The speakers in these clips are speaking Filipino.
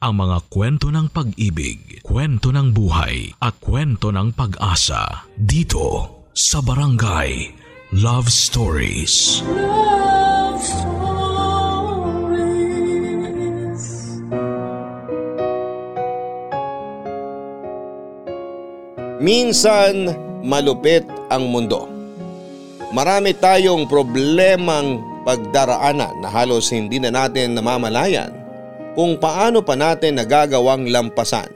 ang mga kwento ng pag-ibig, kwento ng buhay at kwento ng pag-asa dito sa Barangay Love Stories. Love Stories. Minsan malupit ang mundo. Marami tayong problemang pagdaraanan na halos hindi na natin namamalayan kung paano pa natin nagagawang lampasan.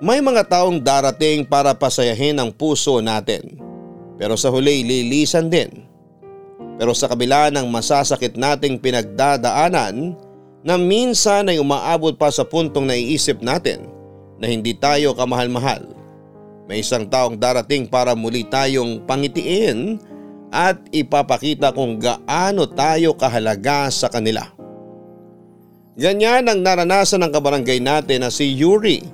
May mga taong darating para pasayahin ang puso natin pero sa huli lilisan din. Pero sa kabila ng masasakit nating pinagdadaanan na minsan ay umaabot pa sa puntong naiisip natin na hindi tayo kamahal-mahal. May isang taong darating para muli tayong pangitiin at ipapakita kung gaano tayo kahalaga sa kanila. Ganyan ang naranasan ng kabarangay natin na si Yuri.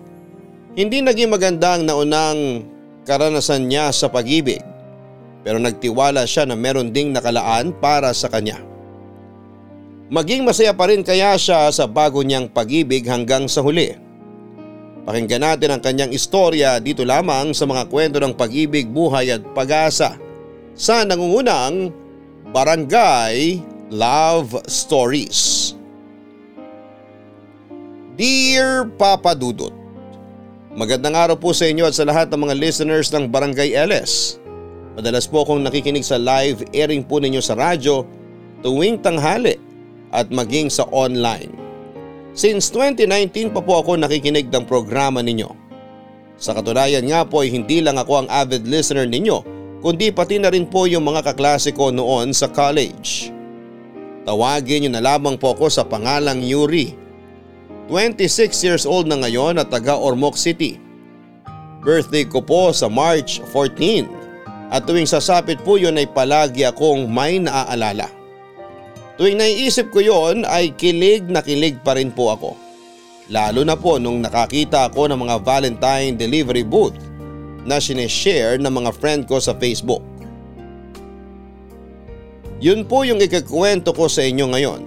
Hindi naging maganda ang naunang karanasan niya sa pag-ibig pero nagtiwala siya na meron ding nakalaan para sa kanya. Maging masaya pa rin kaya siya sa bago niyang pag-ibig hanggang sa huli. Pakinggan natin ang kanyang istorya dito lamang sa mga kwento ng pag-ibig, buhay at pag-asa sa nangungunang Barangay Love Stories. Dear Papa Dudut, Magandang araw po sa inyo at sa lahat ng mga listeners ng Barangay LS. Madalas po akong nakikinig sa live airing po ninyo sa radyo tuwing tanghali at maging sa online. Since 2019 pa po ako nakikinig ng programa ninyo. Sa katunayan nga po ay hindi lang ako ang avid listener ninyo kundi pati na rin po yung mga kaklase ko noon sa college. Tawagin niyo na lamang po ako sa pangalang Yuri 26 years old na ngayon at taga Ormoc City. Birthday ko po sa March 14 at tuwing sasapit po yun ay palagi akong may naaalala. Tuwing naiisip ko yon ay kilig na kilig pa rin po ako. Lalo na po nung nakakita ako ng mga Valentine delivery booth na sineshare ng mga friend ko sa Facebook. Yun po yung ikakwento ko sa inyo ngayon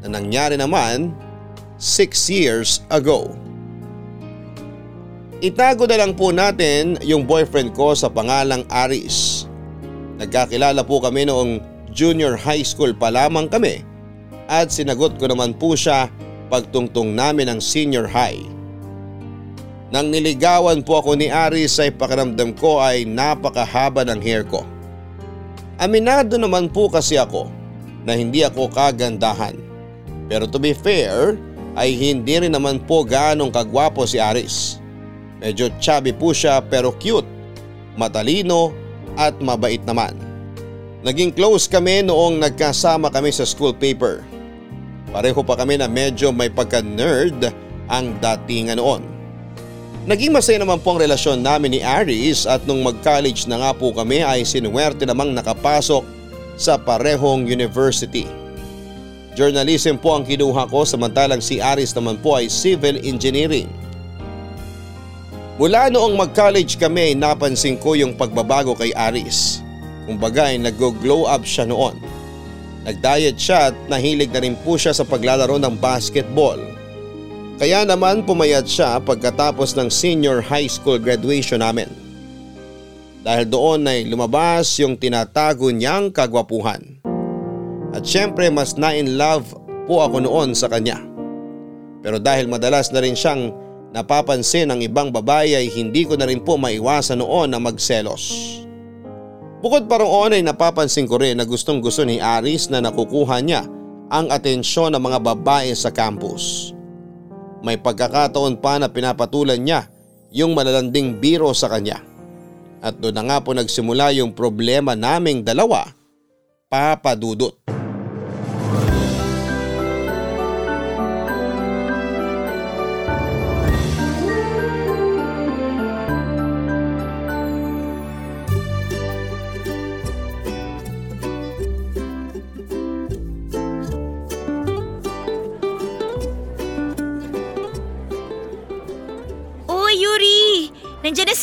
na nangyari naman 6 years ago. Itago na lang po natin yung boyfriend ko sa pangalang Aris. Nagkakilala po kami noong junior high school pa lamang kami at sinagot ko naman po siya pagtungtong namin ng senior high. Nang niligawan po ako ni Aris ay pakiramdam ko ay napakahaba ng hair ko. Aminado naman po kasi ako na hindi ako kagandahan. Pero to be fair ay hindi rin naman po gaanong kagwapo si Aris. Medyo chubby po siya pero cute, matalino at mabait naman. Naging close kami noong nagkasama kami sa school paper. Pareho pa kami na medyo may pagka-nerd ang datingan noon. Naging masaya naman po ang relasyon namin ni Aris at nung mag-college na nga po kami ay sinuwerte namang nakapasok sa parehong university. Journalism po ang kinuha ko samantalang si Aris naman po ay civil engineering. Mula noong mag-college kami napansin ko yung pagbabago kay Aris. Kumbaga ay nag-glow up siya noon. Nag-diet siya at nahilig na rin po siya sa paglalaro ng basketball. Kaya naman pumayat siya pagkatapos ng senior high school graduation namin. Dahil doon ay lumabas yung tinatago niyang kagwapuhan. At syempre mas na-in love po ako noon sa kanya. Pero dahil madalas na rin siyang napapansin ng ibang babae ay hindi ko na rin po maiwasan noon na magselos. Bukod pa roon ay napapansin ko rin na gustong gusto ni Aris na nakukuha niya ang atensyon ng mga babae sa campus. May pagkakataon pa na pinapatulan niya yung malalanding biro sa kanya. At doon na nga po nagsimula yung problema naming dalawa, papadudot. Nandiyan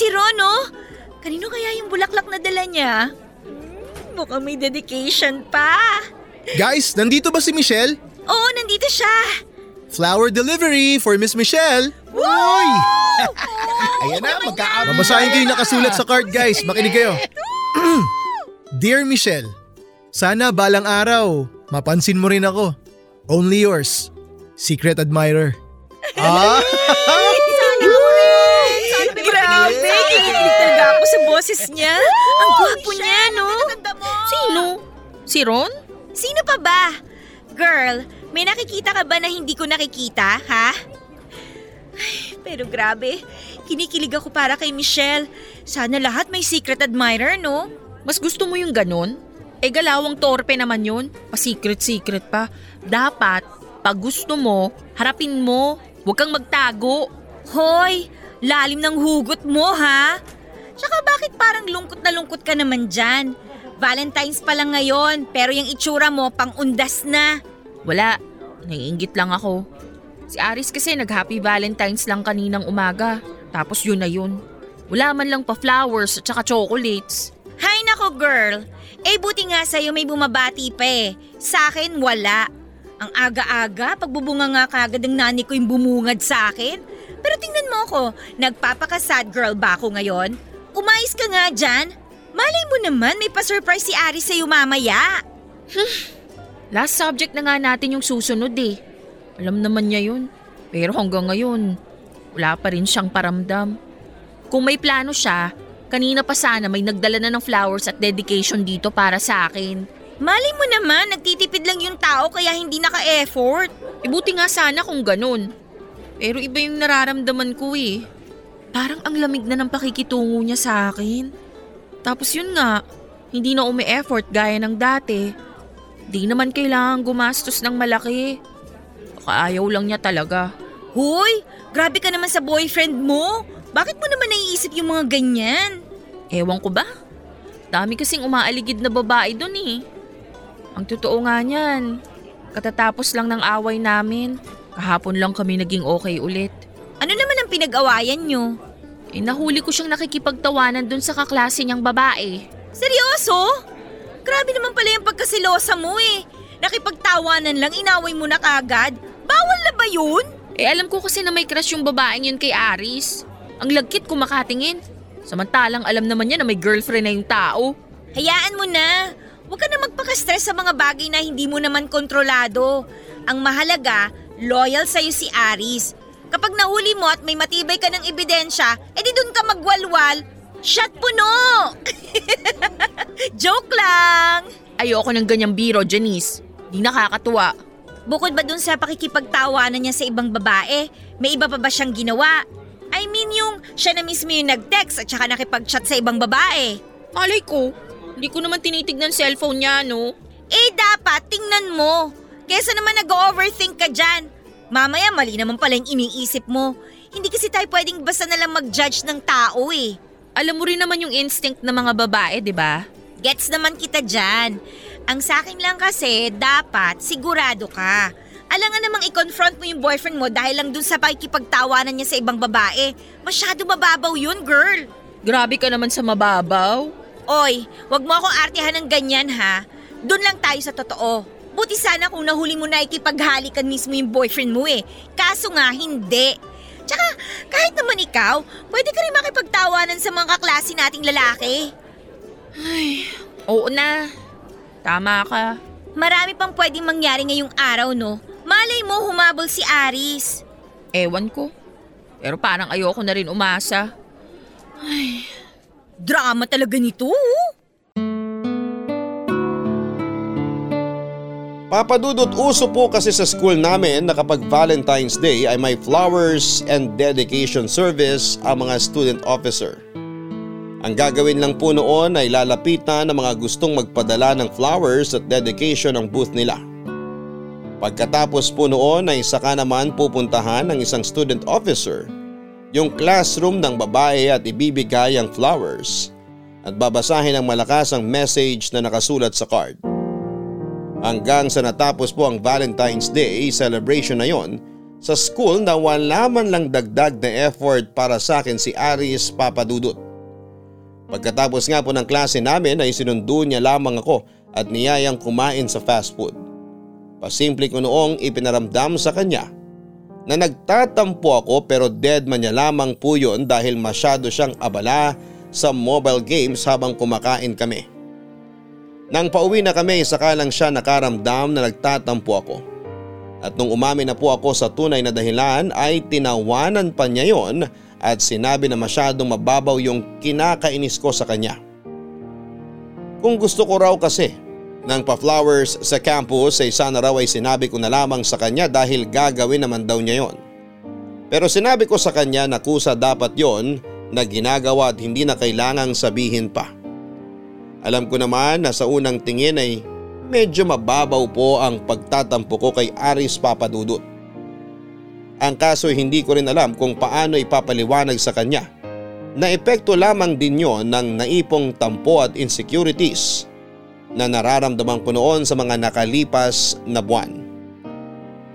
si Ron, oh. Kanino kaya yung bulaklak na dala niya? Hmm, mukhang may dedication pa. Guys, nandito ba si Michelle? Oo, nandito siya. Flower delivery for Miss Michelle. Uy! Ayan na, magkakabi. Babasahin ko yung nakasulat sa card guys. Makinig kayo. Dear Michelle, sana balang araw, mapansin mo rin ako. Only yours, secret admirer. Ah, Grabe, kinikilig talaga ako sa boses niya. Ang gwapo niya, no? Sino? Si Ron? Sino pa ba? Girl, may nakikita ka ba na hindi ko nakikita, ha? Ay, pero grabe, kinikilig ako para kay Michelle. Sana lahat may secret admirer, no? Mas gusto mo yung ganon? Eh galawang torpe naman yun. Pa-secret-secret pa. Dapat, pag gusto mo, harapin mo. Huwag kang magtago. Hoy, lalim ng hugot mo, ha? Tsaka bakit parang lungkot na lungkot ka naman dyan? Valentine's pa lang ngayon, pero yung itsura mo pang undas na. Wala. Naiingit lang ako. Si Aris kasi nag-happy Valentine's lang kaninang umaga. Tapos yun na yun. Wala man lang pa flowers at saka chocolates. Hay nako girl, eh buti nga sa'yo may bumabati pa eh. Sa akin wala. Ang aga-aga, pagbubunga nga kagad ng nani ko yung bumungad sa akin. Pero tingnan mo ako, nagpapaka-sad girl ba ako ngayon? Umayos ka nga dyan. Malay mo naman, may pa-surprise si Ari sa'yo mamaya. Last subject na nga natin yung susunod eh. Alam naman niya yun. Pero hanggang ngayon, wala pa rin siyang paramdam. Kung may plano siya, kanina pa sana may nagdala na ng flowers at dedication dito para sa akin. Malay mo naman, nagtitipid lang yung tao kaya hindi naka-effort. Ibuti nga sana kung ganun. Pero iba yung nararamdaman ko eh. Parang ang lamig na ng pakikitungo niya sa akin. Tapos yun nga, hindi na umi-effort gaya ng dati. Di naman kailangan gumastos ng malaki. Baka ayaw lang niya talaga. Hoy, grabe ka naman sa boyfriend mo. Bakit mo naman naiisip yung mga ganyan? Ewan ko ba? Dami kasing umaaligid na babae doon eh. Ang totoo nga niyan, katatapos lang ng away namin, kahapon lang kami naging okay ulit. Ano naman ang pinag-awayan nyo? Eh nahuli ko siyang nakikipagtawanan doon sa kaklase niyang babae. Seryoso? Grabe naman pala yung pagkasilosa mo eh. Nakipagtawanan lang, inaway mo na kagad. Bawal na ba yun? Eh alam ko kasi na may crush yung babaeng yun kay Aris. Ang lagkit kung makatingin. Samantalang alam naman niya na may girlfriend na yung tao. Hayaan mo na. Huwag ka na magpaka-stress sa mga bagay na hindi mo naman kontrolado. Ang mahalaga, loyal sa'yo si Aris. Kapag nahuli mo at may matibay ka ng ebidensya, edi dun ka magwalwal. Shot puno! Joke lang! Ayoko ng ganyang biro, Janice. Di nakakatuwa. Bukod ba dun sa pakikipagtawanan niya sa ibang babae, may iba pa ba siyang ginawa? I mean yung siya na mismo yung nag-text at saka nakipag-chat sa ibang babae. Malay ko, hindi ko naman tinitignan cellphone niya, no? Eh dapat, tingnan mo. Kesa naman nag-overthink ka dyan. Mamaya mali naman pala yung iniisip mo. Hindi kasi tayo pwedeng basta nalang mag-judge ng tao eh. Alam mo rin naman yung instinct ng mga babae, di ba? Gets naman kita dyan. Ang sa akin lang kasi, dapat sigurado ka. Alam nga namang i-confront mo yung boyfriend mo dahil lang dun sa pakikipagtawanan niya sa ibang babae. Masyado mababaw yun, girl. Grabe ka naman sa mababaw. Oy, wag mo akong artihan ng ganyan ha. Doon lang tayo sa totoo. Buti sana kung nahuli mo na ikipaghalikan mismo yung boyfriend mo eh. Kaso nga, hindi. Tsaka, kahit naman ikaw, pwede ka rin makipagtawanan sa mga kaklase nating lalaki. Oo na. Tama ka. Marami pang pwedeng mangyari ngayong araw, no? Malay mo humabol si Aris. Ewan ko. Pero parang ayoko na rin umasa. Drama talaga nito. oh. Papadudot uso po kasi sa school namin na kapag Valentine's Day ay may flowers and dedication service ang mga student officer. Ang gagawin lang po noon ay lalapitan ng mga gustong magpadala ng flowers at dedication ng booth nila. Pagkatapos po noon ay saka naman pupuntahan ng isang student officer yung classroom ng babae at ibibigay ang flowers at babasahin ng malakas ang message na nakasulat sa card. Hanggang sa natapos po ang Valentine's Day celebration na yon sa school na wala man lang dagdag na effort para sa akin si Aris Papadudut. Pagkatapos nga po ng klase namin ay sinundo niya lamang ako at niyayang kumain sa fast food. Pasimple ko noong ipinaramdam sa kanya na nagtatampo ako pero dead man niya lamang po yun dahil masyado siyang abala sa mobile games habang kumakain kami. Nang pauwi na kami saka lang siya nakaramdam na nagtatampo ako. At nung umami na po ako sa tunay na dahilan ay tinawanan pa niya yon at sinabi na masyadong mababaw yung kinakainis ko sa kanya. Kung gusto ko raw kasi ng pa-flowers sa campus ay sana raw ay sinabi ko na lamang sa kanya dahil gagawin naman daw niya yon. Pero sinabi ko sa kanya na kusa dapat yon na ginagawa at hindi na kailangang sabihin pa. Alam ko naman na sa unang tingin ay medyo mababaw po ang pagtatampo ko kay Aris Papadudut. Ang kaso hindi ko rin alam kung paano ipapaliwanag sa kanya na epekto lamang din yon ng naipong tampo at insecurities na nararamdaman ko noon sa mga nakalipas na buwan.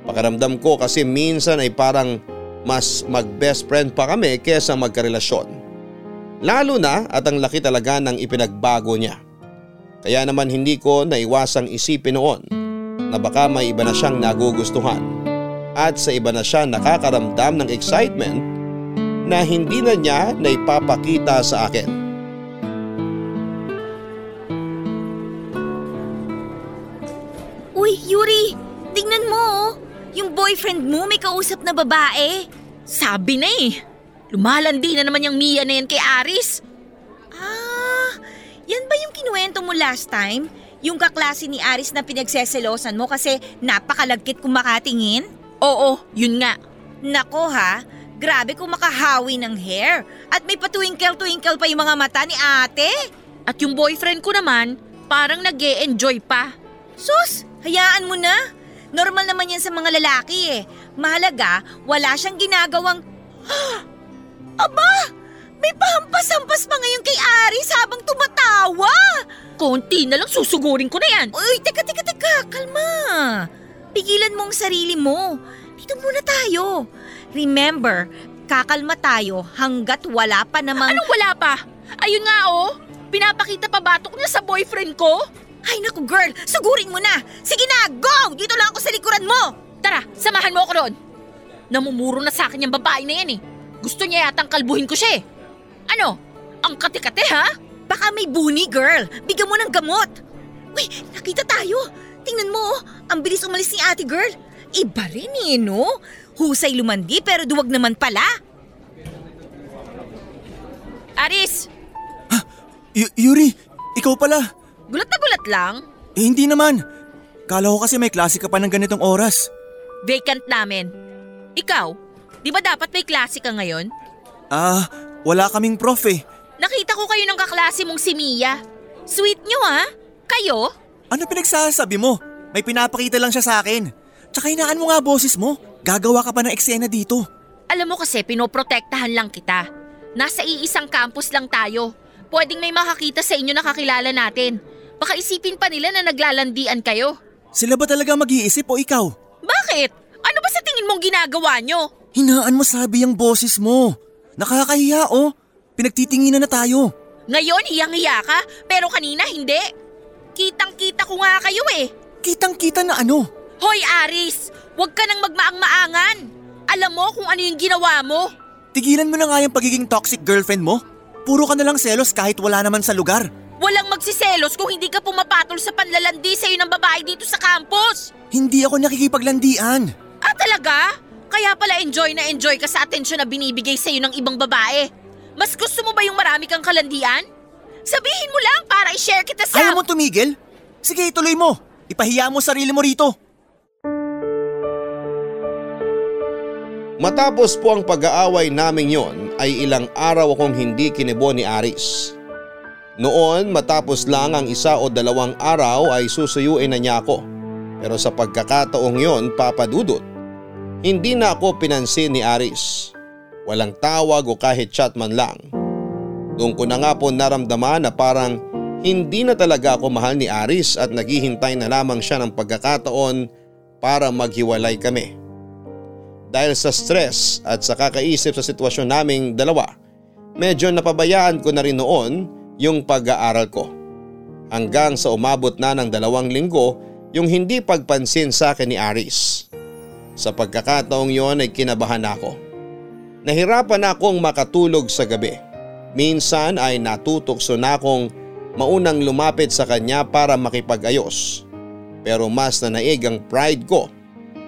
Pakaramdam ko kasi minsan ay parang mas mag best friend pa kami kesa magkarelasyon. Lalo na at ang laki talaga ng ipinagbago niya. Kaya naman hindi ko naiwasang isipin noon na baka may iba na siyang nagugustuhan at sa iba na siya nakakaramdam ng excitement na hindi na niya naipapakita sa akin. Uy, Yuri! Tingnan mo oh! Yung boyfriend mo may kausap na babae. Sabi na eh. Lumalandi na naman yung Mia na yan kay Aris. Ah, yan ba yung kinuwento mo last time? Yung kaklase ni Aris na pinagseselosan mo kasi napakalagkit kung makatingin? Oo, yun nga. Nako ha, grabe kung makahawi ng hair. At may patwinkle-twinkle pa yung mga mata ni ate. At yung boyfriend ko naman, parang nag enjoy pa. Sus, hayaan mo na. Normal naman yan sa mga lalaki eh. Mahalaga, wala siyang ginagawang... Aba! May pahampas-hampas pa ngayon kay Aris habang tumatawa! Konti na lang susugurin ko na yan. Uy, teka, teka, teka, kalma. Pigilan mo ang sarili mo. Dito muna tayo. Remember, kakalma tayo hanggat wala pa namang... Anong wala pa? Ayun nga oh, pinapakita pa batok niya sa boyfriend ko. Ay naku girl, sugurin mo na. Sige na, go! Dito lang ako sa likuran mo. Tara, samahan mo ako doon. Namumuro na sa akin yung babae na yan eh. Gusto niya yatang kalbuhin ko siya eh. Ano? Ang kate-kate ha? Baka may buni girl. Bigyan mo ng gamot. Uy, nakita tayo. Tingnan mo, ang bilis umalis ni ate girl. Iba rin eh, no? Husay lumandi pero duwag naman pala. Aris! Ha? Y- Yuri, ikaw pala. Gulat na gulat lang. Eh, hindi naman. Kala ko kasi may klase ka pa ng ganitong oras. Vacant namin. Ikaw, di ba dapat may klase ka ngayon? Ah, wala kaming prof eh. Nakita ko kayo ng kaklase mong si Mia. Sweet nyo ha? Kayo? Ano pinagsasabi mo? May pinapakita lang siya sa akin. Tsaka hinaan mo nga boses mo. Gagawa ka pa ng eksena dito. Alam mo kasi pinoprotektahan lang kita. Nasa iisang campus lang tayo. Pwedeng may makakita sa inyo na kakilala natin. Baka isipin pa nila na naglalandian kayo. Sila ba talaga mag-iisip o ikaw? Bakit? Ano ba sa tingin mong ginagawa nyo? Hinaan mo sabi ang boses mo. Nakakahiya oh. Pinagtitinginan na tayo. Ngayon, hiyang-hiya ka, pero kanina hindi. Kitang-kita ko nga kayo eh. Kitang-kita na ano? Hoy Aris, huwag ka nang magmaang-maangan. Alam mo kung ano yung ginawa mo. Tigilan mo na nga yung pagiging toxic girlfriend mo. Puro ka na lang selos kahit wala naman sa lugar. Walang magsiselos kung hindi ka pumapatol sa panlalandi sa'yo ng babae dito sa campus. Hindi ako nakikipaglandian. Ah talaga? Kaya pala enjoy na enjoy ka sa atensyon na binibigay sa'yo ng ibang babae. Mas gusto mo ba yung marami kang kalandian? Sabihin mo lang para i-share kita sa... Ayaw mo tumigil? Sige, ituloy mo. Ipahiya mo sarili mo rito. Matapos po ang pag-aaway namin yon ay ilang araw akong hindi kinibo ni Aris. Noon matapos lang ang isa o dalawang araw ay susuyuin na niya ako. Pero sa pagkakataong yon papadudot, hindi na ako pinansin ni Aris. Walang tawag o kahit chat man lang. Doon ko na nga po naramdaman na parang hindi na talaga ako mahal ni Aris at naghihintay na lamang siya ng pagkakataon para maghiwalay kami. Dahil sa stress at sa kakaisip sa sitwasyon naming dalawa, medyo napabayaan ko na rin noon yung pag-aaral ko. Hanggang sa umabot na ng dalawang linggo yung hindi pagpansin sa akin ni Aris. Sa pagkakataong yon ay kinabahan ako. Nahirapan akong makatulog sa gabi. Minsan ay natutokso na akong maunang lumapit sa kanya para makipag-ayos. Pero mas nanaig ang pride ko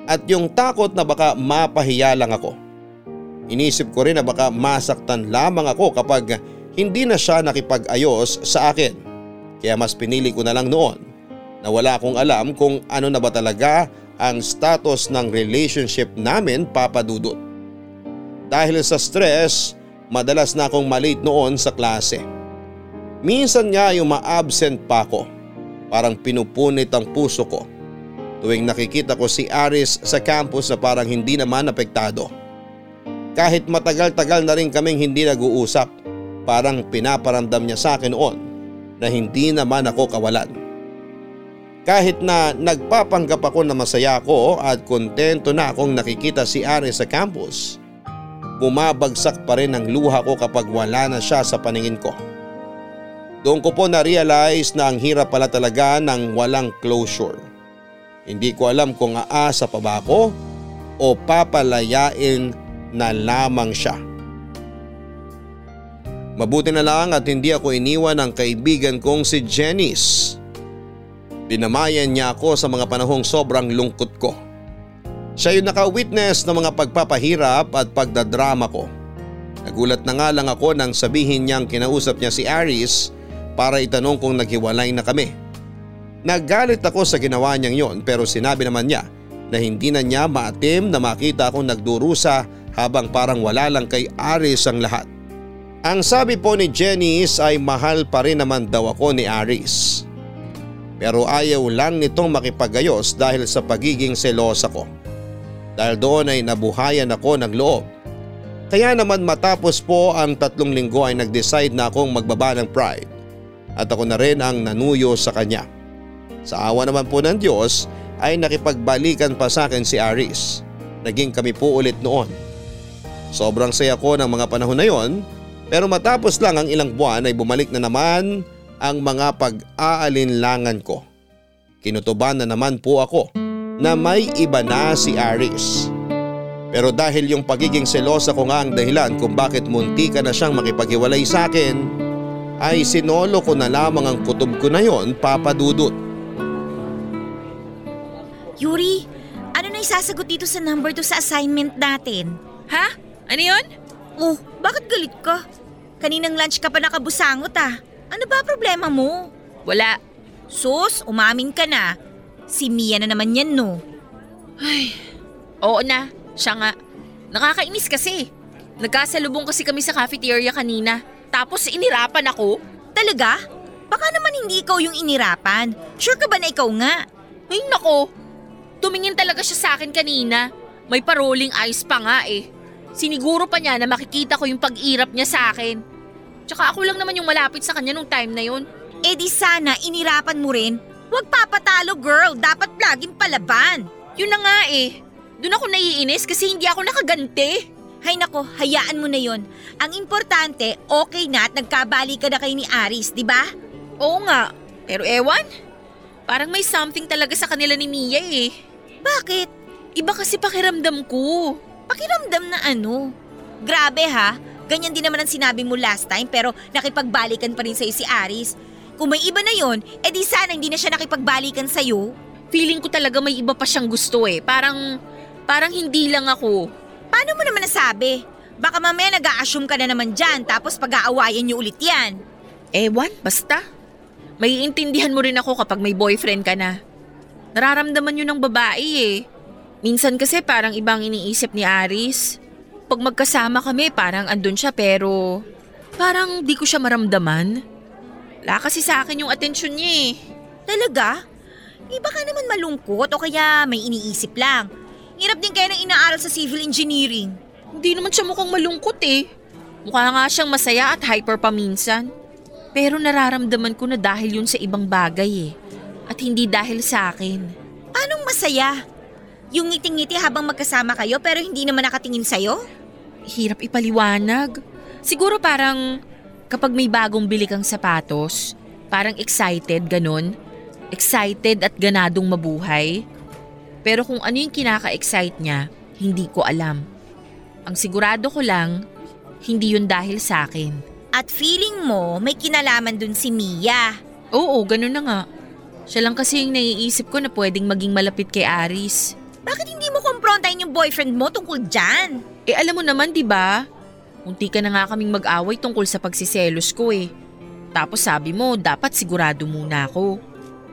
at yung takot na baka mapahiya lang ako. Inisip ko rin na baka masaktan lamang ako kapag hindi na siya nakipag-ayos sa akin. Kaya mas pinili ko na lang noon na wala akong alam kung ano na ba talaga ang status ng relationship namin papadudot. Dahil sa stress, madalas na akong malate noon sa klase. Minsan nga yung ma-absent pa ako. Parang pinupunit ang puso ko. Tuwing nakikita ko si Aris sa campus na parang hindi naman apektado. Kahit matagal-tagal na rin kaming hindi nag-uusap, parang pinaparamdam niya sa akin noon na hindi naman ako kawalan. Kahit na nagpapanggap ako na masaya ako at kontento na akong nakikita si Ari sa campus, bumabagsak pa rin ang luha ko kapag wala na siya sa paningin ko. Doon ko po na-realize na ang hirap pala talaga ng walang closure. Hindi ko alam kung aasa pa ba ako o papalayain na lamang siya. Mabuti na lang at hindi ako iniwan ng kaibigan kong si Janice. Dinamayan niya ako sa mga panahong sobrang lungkot ko. Siya yung naka-witness ng mga pagpapahirap at pagdadrama ko. Nagulat na nga lang ako nang sabihin niyang kinausap niya si Aris para itanong kung naghiwalay na kami. Naggalit ako sa ginawa niyang yon pero sinabi naman niya na hindi na niya maatim na makita akong nagdurusa habang parang wala lang kay Aris ang lahat. Ang sabi po ni Janice ay mahal pa rin naman daw ako ni Aris. Pero ayaw lang nitong makipagayos dahil sa pagiging selosa ko. Dahil doon ay nabuhayan ako ng loob. Kaya naman matapos po ang tatlong linggo ay nag-decide na akong magbaba ng pride. At ako na rin ang nanuyo sa kanya. Sa awa naman po ng Diyos ay nakipagbalikan pa sa akin si Aris. Naging kami po ulit noon. Sobrang saya ko ng mga panahon na yon pero matapos lang ang ilang buwan ay bumalik na naman ang mga pag-aalinlangan ko. Kinutuban na naman po ako na may iba na si Aris. Pero dahil yung pagiging selosa ko nga ang dahilan kung bakit munti ka na siyang makipaghiwalay sa akin, ay sinolo ko na lamang ang kutob ko na yon papadudot. Yuri, ano na isasagot dito sa number to sa assignment natin? Ha? Ano yon? Oh, bakit galit ka? Kaninang lunch ka pa nakabusangot ah. Ano ba problema mo? Wala. Sus, umamin ka na. Si Mia na naman yan no. Ay, oo na. Siya nga. Nakakainis kasi. Nagkasalubong kasi kami sa cafeteria kanina. Tapos inirapan ako. Talaga? Baka naman hindi ikaw yung inirapan. Sure ka ba na ikaw nga? Ay nako. Tumingin talaga siya sa akin kanina. May paroling eyes pa nga eh. Siniguro pa niya na makikita ko yung pag-irap niya sa akin. Tsaka ako lang naman yung malapit sa kanya nung time na yun. Eh di sana inirapan mo rin. Huwag papatalo girl, dapat laging palaban. Yun na nga eh. Doon ako naiinis kasi hindi ako nakaganti. Hay nako, hayaan mo na yon. Ang importante, okay na at nagkabali ka na kay ni Aris, di ba? Oo nga. Pero ewan, parang may something talaga sa kanila ni Mia eh. Bakit? Iba kasi pakiramdam ko. Pakiramdam na ano? Grabe ha, ganyan din naman ang sinabi mo last time pero nakipagbalikan pa rin sa'yo si Aris. Kung may iba na yon, edi sana hindi na siya nakipagbalikan sa'yo. Feeling ko talaga may iba pa siyang gusto eh. Parang, parang hindi lang ako. Paano mo naman nasabi? Baka mamaya nag assume ka na naman dyan tapos pag-aawayan niyo ulit yan. Ewan, basta. May intindihan mo rin ako kapag may boyfriend ka na. Nararamdaman yun ng babae eh. Minsan kasi parang ibang iniisip ni Aris. Pag magkasama kami parang andun siya pero parang di ko siya maramdaman. Wala kasi sa akin yung atensyon niya eh. Talaga? Iba ka naman malungkot o kaya may iniisip lang. Hirap din kayo ng inaaral sa civil engineering. Hindi naman siya mukhang malungkot eh. Mukha nga siyang masaya at hyper paminsan. Pero nararamdaman ko na dahil yun sa ibang bagay eh. At hindi dahil sa akin. Anong masaya? Yung ngiting-ngiti habang magkasama kayo pero hindi naman nakatingin sa'yo? Hirap ipaliwanag. Siguro parang kapag may bagong bili kang sapatos, parang excited ganon. Excited at ganadong mabuhay. Pero kung ano yung kinaka-excite niya, hindi ko alam. Ang sigurado ko lang, hindi yun dahil sa akin. At feeling mo may kinalaman dun si Mia. Oo, ganun na nga. Siya lang kasi yung naiisip ko na pwedeng maging malapit kay Aris. Bakit hindi mo kumprontahin yung boyfriend mo tungkol dyan? Eh alam mo naman 'di ba? Munti ka na nga kaming mag-away tungkol sa pagsiselos ko eh. Tapos sabi mo, dapat sigurado muna ako.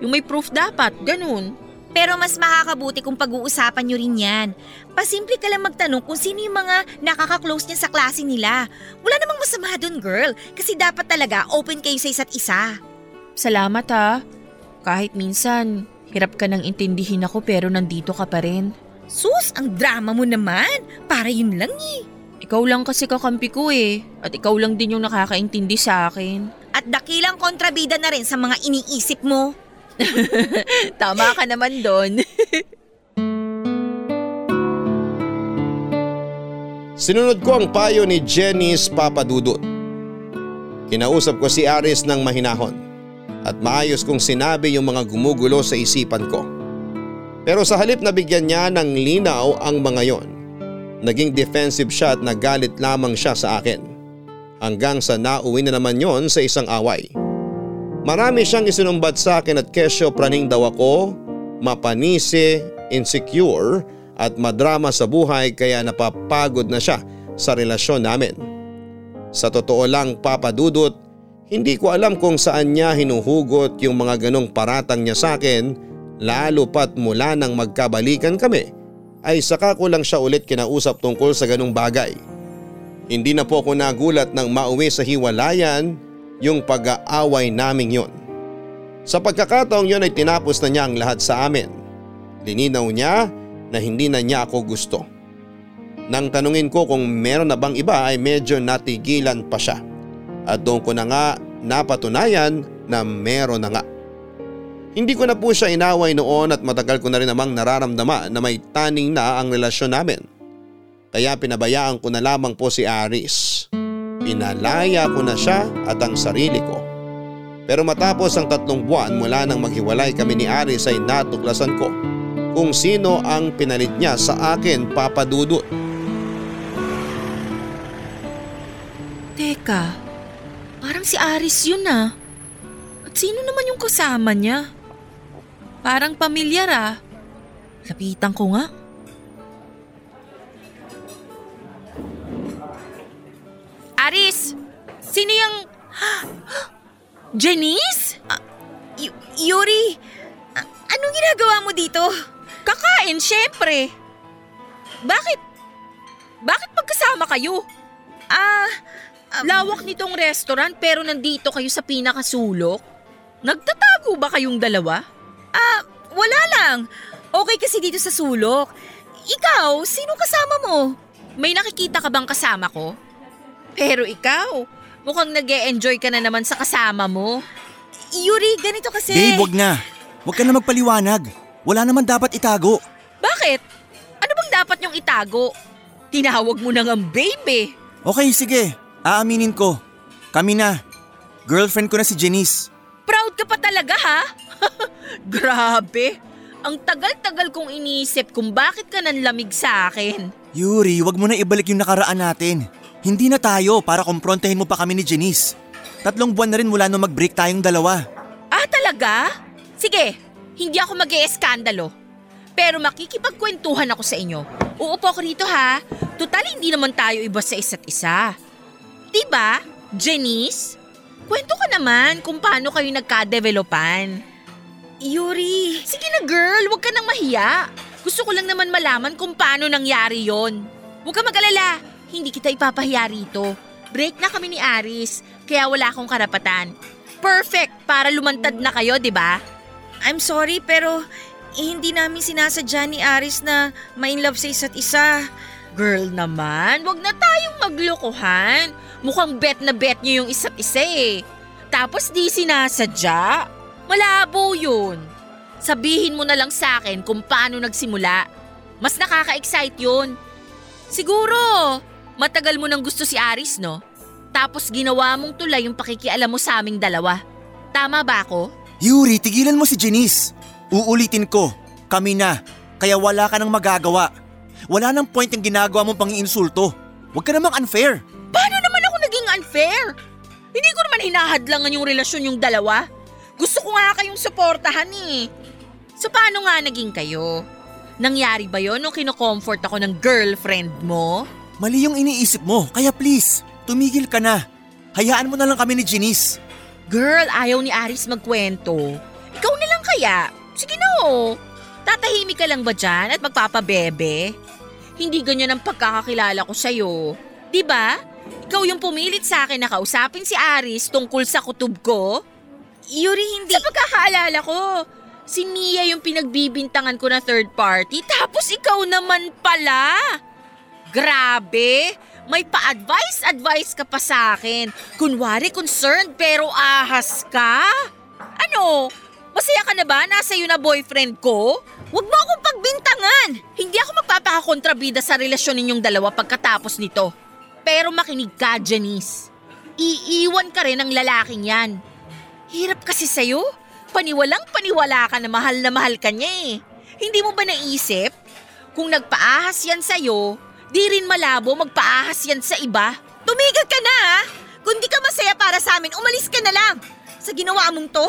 Yung may proof dapat, ganun. Pero mas makakabuti kung pag-uusapan nyo rin yan. Pasimple ka lang magtanong kung sino yung mga nakaka-close niya sa klase nila. Wala namang masama dun, girl. Kasi dapat talaga open kayo sa isa't isa. Salamat ha. Kahit minsan, hirap ka nang intindihin ako pero nandito ka pa rin. Sus, ang drama mo naman. Para yun lang eh. Ikaw lang kasi kakampi ko eh. At ikaw lang din yung nakakaintindi sa akin. At dakilang kontrabida na rin sa mga iniisip mo. Tama ka naman doon. Sinunod ko ang payo ni Jenny's Papadudot. Kinausap ko si Aris ng mahinahon at maayos kong sinabi yung mga gumugulo sa isipan ko. Pero sa halip na bigyan niya ng linaw ang mga yon, naging defensive siya at nagalit lamang siya sa akin. Hanggang sa nauwi na naman yon sa isang away. Marami siyang isinumbat sa akin at kesyo praning daw ako, mapanisi, insecure at madrama sa buhay kaya napapagod na siya sa relasyon namin. Sa totoo lang papadudot, hindi ko alam kung saan niya hinuhugot yung mga ganong paratang niya sa akin lalo pat mula nang magkabalikan kami ay saka ko lang siya ulit kinausap tungkol sa ganong bagay. Hindi na po ako nagulat nang mauwi sa hiwalayan yung pag-aaway naming yon. Sa pagkakataong yon ay tinapos na niya ang lahat sa amin. Lininaw niya na hindi na niya ako gusto. Nang tanungin ko kung meron na bang iba ay medyo natigilan pa siya. At doon ko na nga napatunayan na meron na nga. Hindi ko na po siya inaway noon at matagal ko na rin namang nararamdaman na may taning na ang relasyon namin. Kaya pinabayaan ko na lamang po si Aris. Pinalaya ko na siya at ang sarili ko. Pero matapos ang tatlong buwan mula nang maghiwalay kami ni Aris ay natuklasan ko kung sino ang pinalit niya sa akin papadudot. Teka, parang si Aris yun ah. At sino naman yung kasama niya? Parang pamilyar ah. Lapitan ko nga. Aris! Sino yung... Janice? Y- Yuri, a- anong ginagawa mo dito? Kakain, syempre. Bakit? Bakit magkasama kayo? Ah, Lawak nitong restaurant pero nandito kayo sa pinakasulok? Nagtatago ba kayong dalawa? Ah, wala lang. Okay kasi dito sa sulok. Ikaw, sino kasama mo? May nakikita ka bang kasama ko? Pero ikaw, mukhang nag enjoy ka na naman sa kasama mo. Yuri, ganito kasi. Babe, wag na. Wag ka na magpaliwanag. Wala naman dapat itago. Bakit? Ano bang dapat niyong itago? Tinawag mo na ng baby. Okay, sige. Aaminin ko. Kami na. Girlfriend ko na si Janice. Proud ka pa talaga ha? Grabe. Ang tagal-tagal kong iniisip kung bakit ka nanlamig sa akin. Yuri, wag mo na ibalik yung nakaraan natin. Hindi na tayo para kumprontahin mo pa kami ni Janice. Tatlong buwan na rin mula nung mag-break tayong dalawa. Ah, talaga? Sige, hindi ako mag eskandalo Pero makikipagkwentuhan ako sa inyo. Uupo ako rito ha. Total, hindi naman tayo iba sa isa't isa. Diba, Janice? Kwento ka naman kung paano kayo nagka-developan. Yuri, Sige na girl, huwag ka nang mahiya. Gusto ko lang naman malaman kung paano nangyari yon. Huwag ka mag-alala, hindi kita ipapahiya rito. Break na kami ni Aris, kaya wala akong karapatan. Perfect para lumantad na kayo, di ba? I'm sorry pero eh, hindi namin sinasadya ni Aris na ma-in love sa isa't isa. Girl naman, wag na tayong maglokohan. Mukhang bet na bet niyo yung isa't isa eh. Tapos di sinasadya. Malabo yun. Sabihin mo na lang sa akin kung paano nagsimula. Mas nakaka-excite yun. Siguro, matagal mo nang gusto si Aris, no? Tapos ginawa mong tulay yung pakikialam mo sa aming dalawa. Tama ba ako? Yuri, tigilan mo si Janice. Uulitin ko. Kami na. Kaya wala ka nang magagawa. Wala nang point yung ginagawa mong pang-iinsulto. Huwag ka namang unfair. Unfair? Hindi ko naman hinahadlangan yung relasyon yung dalawa. Gusto ko nga kayong suportahan eh. So paano nga naging kayo? Nangyari ba yon nung kinocomfort ako ng girlfriend mo? Mali yung iniisip mo, kaya please, tumigil ka na. Hayaan mo na lang kami ni Janice. Girl, ayaw ni Aris magkwento. Ikaw na lang kaya. Sige na oh. Tatahimik ka lang ba dyan at magpapabebe? Hindi ganyan ang pagkakakilala ko sa'yo. Di ba? Ikaw yung pumilit sa akin na kausapin si Aris tungkol sa kutub ko? Yuri, hindi... Sa pagkakaalala ko, si Mia yung pinagbibintangan ko na third party tapos ikaw naman pala. Grabe! May pa-advice-advice ka pa sa akin. Kunwari concerned pero ahas ka. Ano? Masaya ka na ba? Nasa iyo na boyfriend ko? Huwag mo akong pagbintangan! Hindi ako magpapakakontrabida sa relasyon ninyong dalawa pagkatapos nito. Pero makinig ka, Janice. Iiwan ka rin ng lalaking yan. Hirap kasi sa'yo. Paniwalang paniwala ka na mahal na mahal ka niya eh. Hindi mo ba naisip? Kung nagpaahas yan sa'yo, di rin malabo magpaahas yan sa iba. Tumigil ka na ha! Kung di ka masaya para sa amin, umalis ka na lang! Sa ginawa mong to,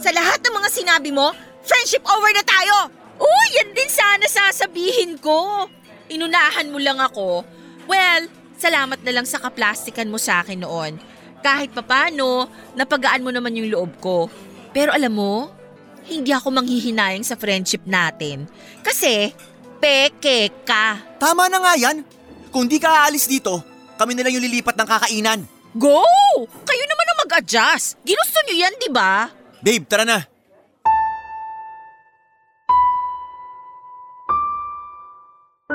sa lahat ng mga sinabi mo, friendship over na tayo! Oh, yan din sana sasabihin ko. Inunahan mo lang ako. Well, salamat na lang sa kaplastikan mo sa akin noon. Kahit papano, napagaan mo naman yung loob ko. Pero alam mo, hindi ako manghihinayang sa friendship natin. Kasi, peke ka. Tama na nga yan. Kung di ka aalis dito, kami na lang yung lilipat ng kakainan. Go! Kayo naman ang mag-adjust. Ginusto nyo yan, di ba? Babe, tara na.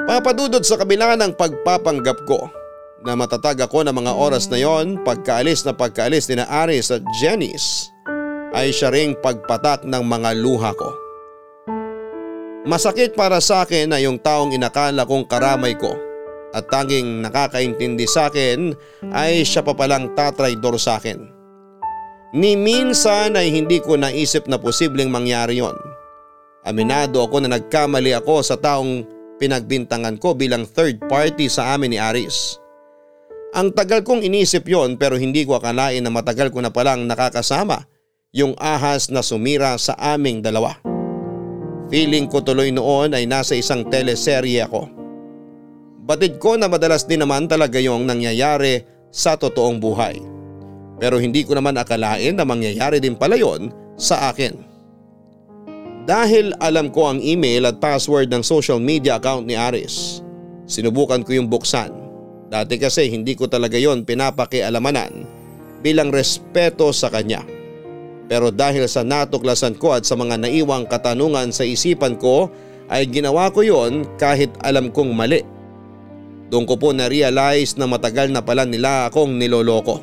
Papadudod sa kabila ng pagpapanggap ko na matatag ako ng mga oras na yon pagkaalis na pagkaalis ni na Aris at Janice ay siya ring pagpatak ng mga luha ko. Masakit para sa akin na yung taong inakala kong karamay ko at tanging nakakaintindi sa akin ay siya pa palang tatraydor sa akin. Ni minsan ay hindi ko naisip na posibleng mangyari yon. Aminado ako na nagkamali ako sa taong pinagbintangan ko bilang third party sa amin ni Aris. Ang tagal kong inisip yon pero hindi ko akalain na matagal ko na palang nakakasama yung ahas na sumira sa aming dalawa. Feeling ko tuloy noon ay nasa isang teleserye ako. Batid ko na madalas din naman talaga yung nangyayari sa totoong buhay. Pero hindi ko naman akalain na mangyayari din pala yon sa akin. Dahil alam ko ang email at password ng social media account ni Aris, sinubukan ko yung buksan. Dati kasi hindi ko talaga yon pinapakialamanan bilang respeto sa kanya. Pero dahil sa natuklasan ko at sa mga naiwang katanungan sa isipan ko ay ginawa ko yon kahit alam kong mali. Doon ko po na-realize na matagal na pala nila akong niloloko.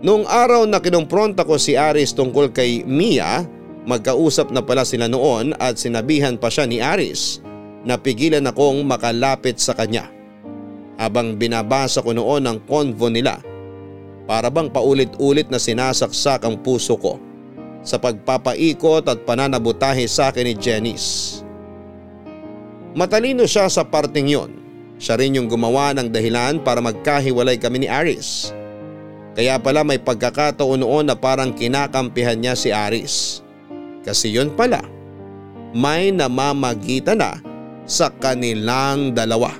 Noong araw na kinumpronta ko si Aris tungkol kay Mia, magkausap na pala sila noon at sinabihan pa siya ni Aris na pigilan akong makalapit sa kanya. Habang binabasa ko noon ang convo nila para bang paulit-ulit na sinasaksak ang puso ko sa pagpapaikot at pananabutahe sa akin ni Janice. Matalino siya sa parting yon. Siya rin yung gumawa ng dahilan para magkahiwalay kami ni Aris. Kaya pala may pagkakataon noon na parang kinakampihan niya si Aris. Kasi yon pala, may namamagitan na sa kanilang dalawa.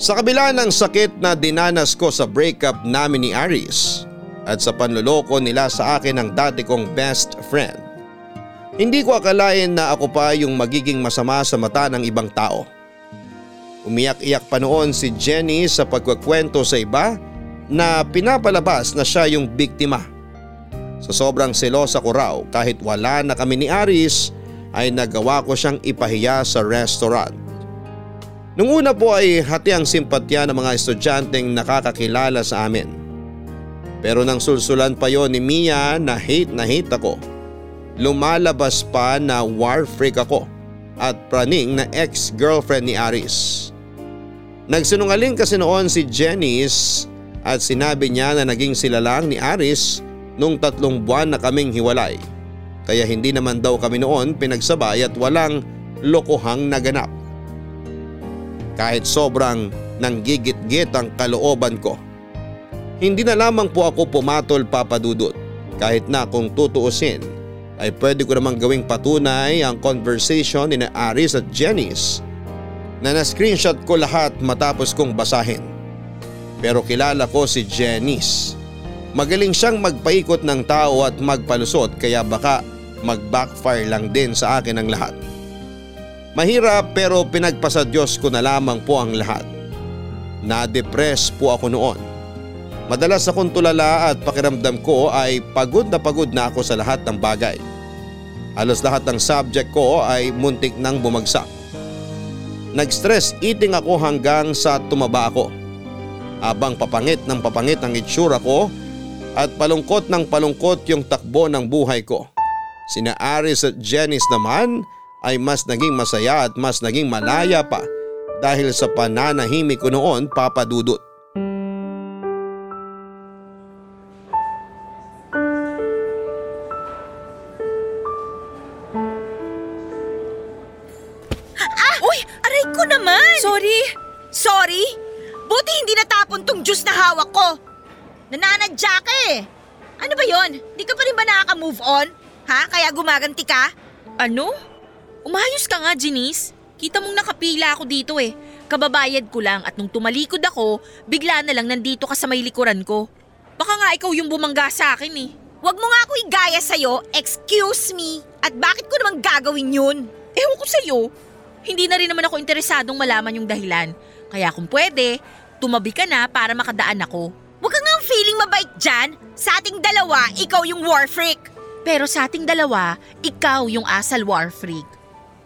Sa kabila ng sakit na dinanas ko sa breakup namin ni Aris at sa panloloko nila sa akin ng dati kong best friend, hindi ko akalain na ako pa yung magiging masama sa mata ng ibang tao. Umiyak-iyak pa noon si Jenny sa pagkukwento sa iba na pinapalabas na siya yung biktima. Sa sobrang selosa ko raw kahit wala na kami ni Aris ay nagawa ko siyang ipahiya sa restaurant. Nung una po ay hati ang simpatya ng mga estudyanteng nakakakilala sa amin. Pero nang sulsulan pa yon ni Mia na hate na hate ako, lumalabas pa na war freak ako at praning na ex-girlfriend ni Aris. Nagsinungaling kasi noon si Janice at sinabi niya na naging sila lang ni Aris nung tatlong buwan na kaming hiwalay. kaya hindi naman daw kami noon pinagsabay at walang lokohang naganap. Kahit sobrang nanggigit-git ang kalooban ko. Hindi na lamang po ako pumatol papadudot kahit na kung tutuusin ay pwede ko namang gawing patunay ang conversation ni Aris at Jennys na na-screenshot ko lahat matapos kong basahin. Pero kilala ko si Jennys. Magaling siyang magpaikot ng tao at magpalusot kaya baka mag-backfire lang din sa akin ang lahat. Mahirap pero pinagpasa Diyos ko na lamang po ang lahat. Na-depress po ako noon. Madalas akong tulala at pakiramdam ko ay pagod na pagod na ako sa lahat ng bagay. Halos lahat ng subject ko ay muntik nang bumagsak. Nag-stress eating ako hanggang sa tumaba ako. Abang papangit ng papangit ang itsura ko at palungkot ng palungkot yung takbo ng buhay ko. Sina Aris at Janice naman ay mas naging masaya at mas naging malaya pa dahil sa pananahimik ko noon papadudot. Ah! Uy! Aray ko naman! Sorry! Sorry? Buti hindi natapon tong juice na hawak ko. Nananadya ka eh. Ano ba yon? Di ka pa rin ba nakaka-move on? Ha? Kaya gumaganti ka? Ano? Umayos ka nga, Janice. Kita mong nakapila ako dito eh. Kababayad ko lang at nung tumalikod ako, bigla na lang nandito ka sa may likuran ko. Baka nga ikaw yung bumangga sa akin eh. Huwag mo nga ako igaya sa'yo, excuse me. At bakit ko naman gagawin yun? Ewan ko sa'yo. Hindi na rin naman ako interesadong malaman yung dahilan. Kaya kung pwede, tumabi ka na para makadaan ako. Huwag ka nga feeling mabait dyan. Sa ating dalawa, ikaw yung war freak. Pero sa ating dalawa, ikaw yung asal war freak.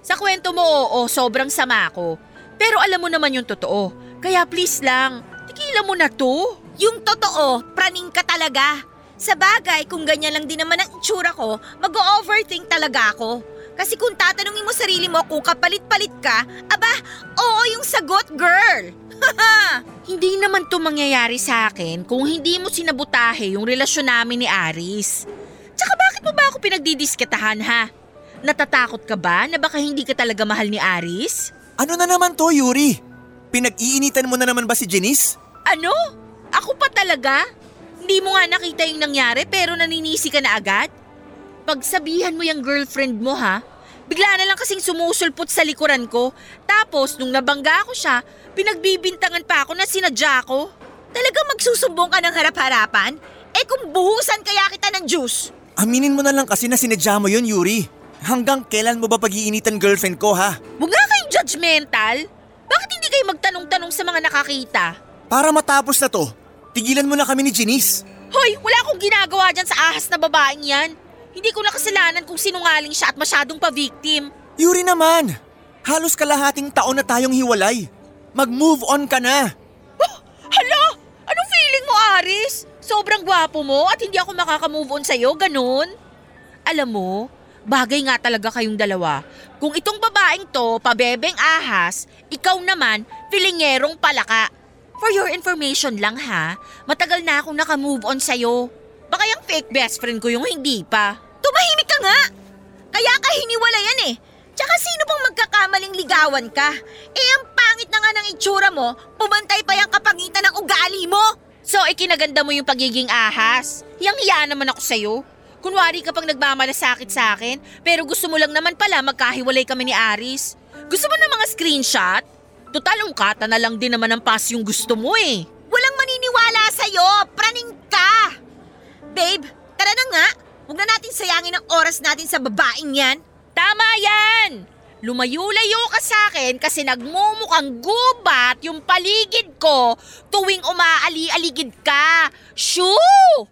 Sa kwento mo, oo, sobrang sama ako. Pero alam mo naman yung totoo. Kaya please lang, tigilan mo na to. Yung totoo, praning ka talaga. Sa bagay, kung ganyan lang din naman ang itsura ko, mag-overthink talaga ako. Kasi kung tatanungin mo sarili mo kung kapalit-palit ka, aba, oo yung sagot, girl. Hindi naman to mangyayari sa akin kung hindi mo sinabutahe yung relasyon namin ni Aris. Tsaka bakit mo ba ako pinagdidisketahan ha? Natatakot ka ba na baka hindi ka talaga mahal ni Aris? Ano na naman to, Yuri? Pinag-iinitan mo na naman ba si Janice? Ano? Ako pa talaga? Hindi mo nga nakita yung nangyari pero naninisi ka na agad? Pagsabihan mo yung girlfriend mo ha? Bigla na lang kasing sumusulpot sa likuran ko. Tapos nung nabangga ko siya, pinagbibintangan pa ako na sinadya ko. Talagang magsusumbong ka ng harap-harapan? Eh kung buhusan kaya kita ng juice. Aminin mo na lang kasi na sinadya mo yun, Yuri. Hanggang kailan mo ba pag-iinitan girlfriend ko, ha? Huwag nga kayong judgmental. Bakit hindi kayo magtanong-tanong sa mga nakakita? Para matapos na to, tigilan mo na kami ni Janice. Hoy, wala akong ginagawa dyan sa ahas na babaeng yan. Hindi ko nakasalanan kung sinungaling siya at masyadong pa-victim. Yuri naman, halos kalahating taon na tayong hiwalay. Mag-move on ka na. Oh, hala! Anong feeling mo, Aris? Sobrang gwapo mo at hindi ako makaka-move on sa'yo, ganun? Alam mo, bagay nga talaga kayong dalawa. Kung itong babaeng to, pabebeng ahas, ikaw naman, filingерong palaka. For your information lang ha, matagal na akong naka-move on sa'yo. Baka yung fake best friend ko yung hindi pa. Tumahimik ka nga! Kaya ka hiniwala yan eh. Tsaka sino bang magkakamaling ligawan ka? Eh ang pangit na nga ng itsura mo, pumantay pa yung kapangitan ng ugali mo! So, ikinaganda mo yung pagiging ahas. Hiyang-hiya naman ako sa'yo. Kunwari ka pang nagmamalasakit sa akin, pero gusto mo lang naman pala magkahiwalay kami ni Aris. Gusto mo ng mga screenshot? Total, ungkata na lang din naman ang pass yung gusto mo eh. Walang maniniwala sa'yo! Praning ka! Babe, tara na nga! Huwag na natin sayangin ang oras natin sa babaeng yan. Tama yan! Lumayo-layo ka sa akin kasi nagmumukhang gubat yung paligid ko tuwing umaali-aligid ka. Shoo!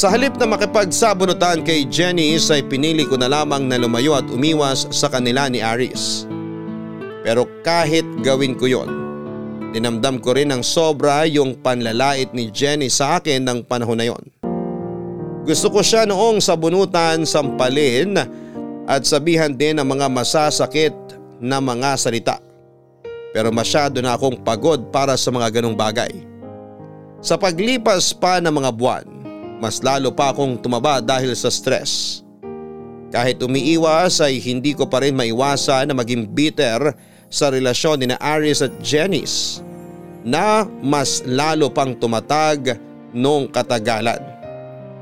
Sa halip na makipagsabunutan kay Jenny ay pinili ko na lamang na lumayo at umiwas sa kanila ni Aris. Pero kahit gawin ko yon, dinamdam ko rin ng sobra yung panlalait ni Jenny sa akin ng panahon na yon. Gusto ko siya noong sabunutan, sampalin at sabihan din ng mga masasakit na mga salita. Pero masyado na akong pagod para sa mga ganong bagay. Sa paglipas pa ng mga buwan, mas lalo pa akong tumaba dahil sa stress. Kahit umiiwas ay hindi ko pa rin maiwasan na maging bitter sa relasyon ni na Aris at Janice na mas lalo pang tumatag noong katagalan.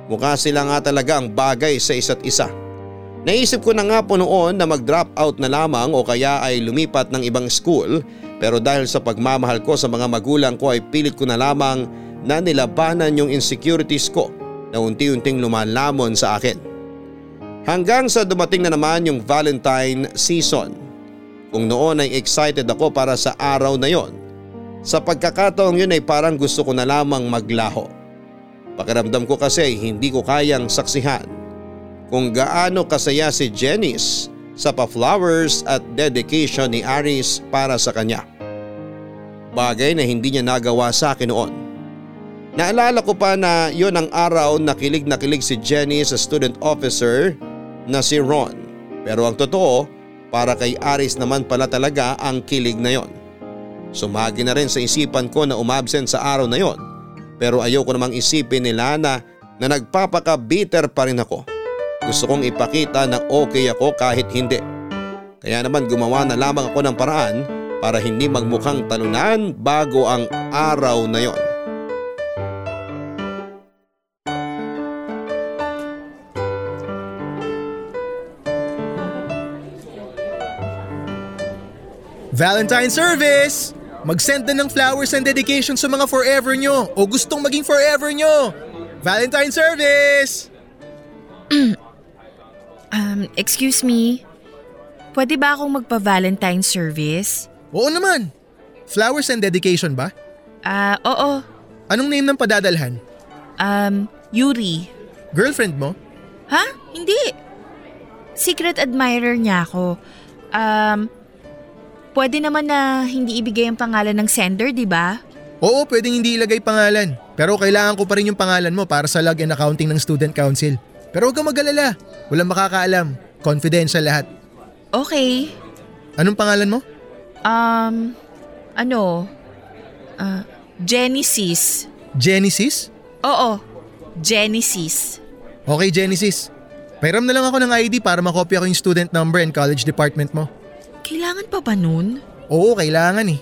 Mukha sila nga talaga ang bagay sa isa't isa. Naisip ko na nga po noon na mag-drop out na lamang o kaya ay lumipat ng ibang school pero dahil sa pagmamahal ko sa mga magulang ko ay pilit ko na lamang na nilabanan yung insecurities ko na unti-unting lumalamon sa akin. Hanggang sa dumating na naman yung Valentine season. Kung noon ay excited ako para sa araw na yon. Sa pagkakataong yun ay parang gusto ko na lamang maglaho. Pakiramdam ko kasi hindi ko kayang saksihan kung gaano kasaya si Janice sa pa-flowers at dedication ni Aris para sa kanya. Bagay na hindi niya nagawa sa akin noon. Naalala ko pa na yon ang araw na kilig na kilig si Jenny sa student officer na si Ron. Pero ang totoo, para kay Aris naman pala talaga ang kilig na yon. Sumagi na rin sa isipan ko na umabsent sa araw na yon pero ayoko namang isipin nila na, na nagpapaka-bitter pa rin ako. Gusto kong ipakita na okay ako kahit hindi. Kaya naman gumawa na lamang ako ng paraan para hindi magmukhang talunan bago ang araw na yon. Valentine service! Mag-send na ng flowers and dedication sa mga forever nyo o gustong maging forever nyo. Valentine service! um, excuse me. Pwede ba akong magpa-Valentine service? Oo naman. Flowers and dedication ba? Ah, uh, oo. Anong name ng padadalhan? Um, Yuri. Girlfriend mo? Ha? Hindi. Secret admirer niya ako. Um, Pwede naman na hindi ibigay ang pangalan ng sender, di ba? Oo, pwedeng hindi ilagay pangalan. Pero kailangan ko pa rin yung pangalan mo para sa log and accounting ng student council. Pero huwag kang mag-alala. Walang makakaalam. Confidential lahat. Okay. Anong pangalan mo? Um, ano? Uh, Genesis. Genesis? Oo, Genesis. Okay, Genesis. Pairam na lang ako ng ID para makopya ko yung student number and college department mo. Kailangan pa ba nun? Oo, kailangan eh.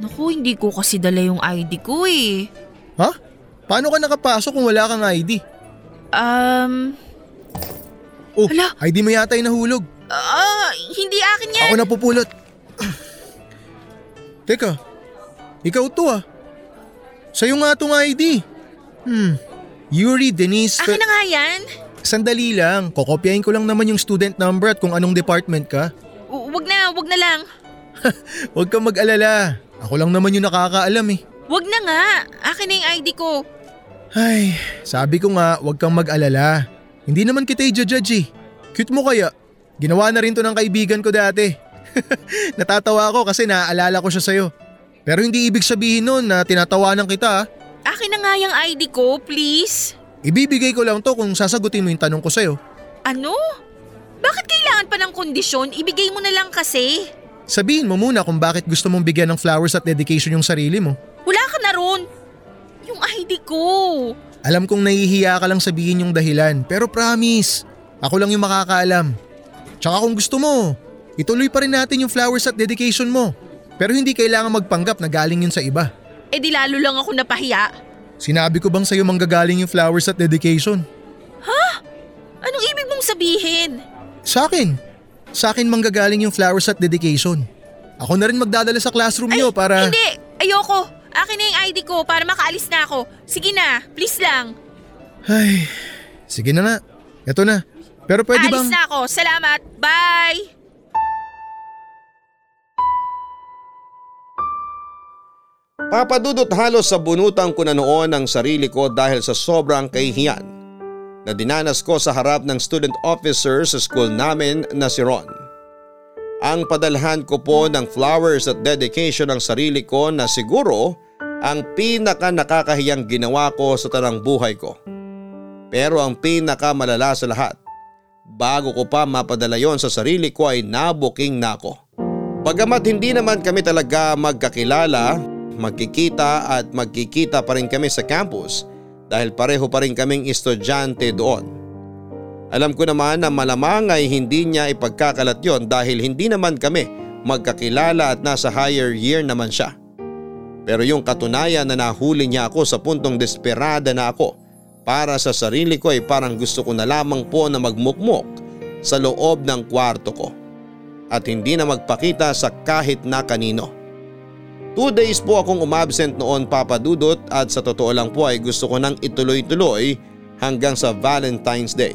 Naku, hindi ko kasi dala yung ID ko eh. Ha? Paano ka nakapasok kung wala kang ID? Um... Oh, Hala? ID mo yata yung nahulog. Ah, uh, hindi akin yan. Ako napupulot. Teka, ikaw to ah. Sa'yo nga tong ID. Hmm, Yuri Denise... Akin na nga yan. Sandali lang, kokopyahin ko lang naman yung student number at kung anong department ka. Wag na, wag na lang. wag kang mag-alala. Ako lang naman yung nakakaalam eh. Wag na nga. Akin na yung ID ko. Ay, sabi ko nga, wag kang mag-alala. Hindi naman kita i-judge eh. Cute mo kaya. Ginawa na rin to ng kaibigan ko dati. Natatawa ako kasi naaalala ko siya sa'yo. Pero hindi ibig sabihin nun na tinatawanan kita. Akin na nga yung ID ko, please. Ibibigay ko lang to kung sasagutin mo yung tanong ko sa'yo. Ano? Bakit kailangan pa ng kondisyon? Ibigay mo na lang kasi. Sabihin mo muna kung bakit gusto mong bigyan ng flowers at dedication yung sarili mo. Wala ka na ron. Yung ID ko. Alam kong nahihiya ka lang sabihin yung dahilan pero promise, ako lang yung makakaalam. Tsaka kung gusto mo, ituloy pa rin natin yung flowers at dedication mo. Pero hindi kailangan magpanggap na galing yun sa iba. Eh di lalo lang ako napahiya. Sinabi ko bang sa'yo manggagaling yung flowers at dedication? Ha? Anong ibig mong sabihin? Sa akin. Sa akin manggagaling yung flowers at dedication. Ako na rin magdadala sa classroom Ay, niyo para… Hindi! Ayoko! Akin na yung ID ko para makaalis na ako. Sige na, please lang. Ay, sige na nga. Ito na. Pero pwede Aalis bang… na ako. Salamat. Bye! Papadudot halos sa bunutan ko na noon ang sarili ko dahil sa sobrang kahihiyan na dinanas ko sa harap ng student officer sa school namin na si Ron. Ang padalhan ko po ng flowers at dedication ng sarili ko na siguro ang pinaka nakakahiyang ginawa ko sa tanang buhay ko. Pero ang pinaka malala sa lahat, bago ko pa mapadala yon sa sarili ko ay nabuking na ako. Bagamat hindi naman kami talaga magkakilala, magkikita at magkikita pa rin kami sa campus dahil pareho pa rin kaming estudyante doon. Alam ko naman na malamang ay hindi niya ipagkakalat yon dahil hindi naman kami magkakilala at nasa higher year naman siya. Pero yung katunayan na nahuli niya ako sa puntong desperada na ako para sa sarili ko ay parang gusto ko na lamang po na magmukmok sa loob ng kwarto ko at hindi na magpakita sa kahit na kanino. Two days po akong umabsent noon papadudot at sa totoo lang po ay gusto ko nang ituloy-tuloy hanggang sa Valentine's Day.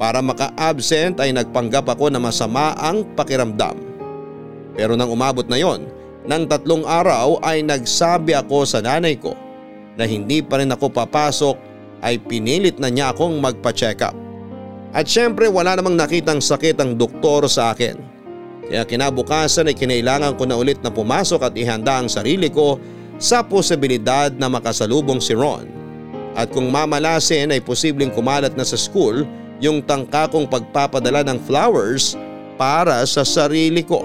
Para maka-absent ay nagpanggap ako na masama ang pakiramdam. Pero nang umabot na yon, ng tatlong araw ay nagsabi ako sa nanay ko na hindi pa rin ako papasok ay pinilit na niya akong magpa-check up. At syempre wala namang nakitang sakit ang doktor sa akin. Kaya kinabukasan ay kinailangan ko na ulit na pumasok at ihanda ang sarili ko sa posibilidad na makasalubong si Ron. At kung mamalasin ay posibleng kumalat na sa school yung tangka kong pagpapadala ng flowers para sa sarili ko.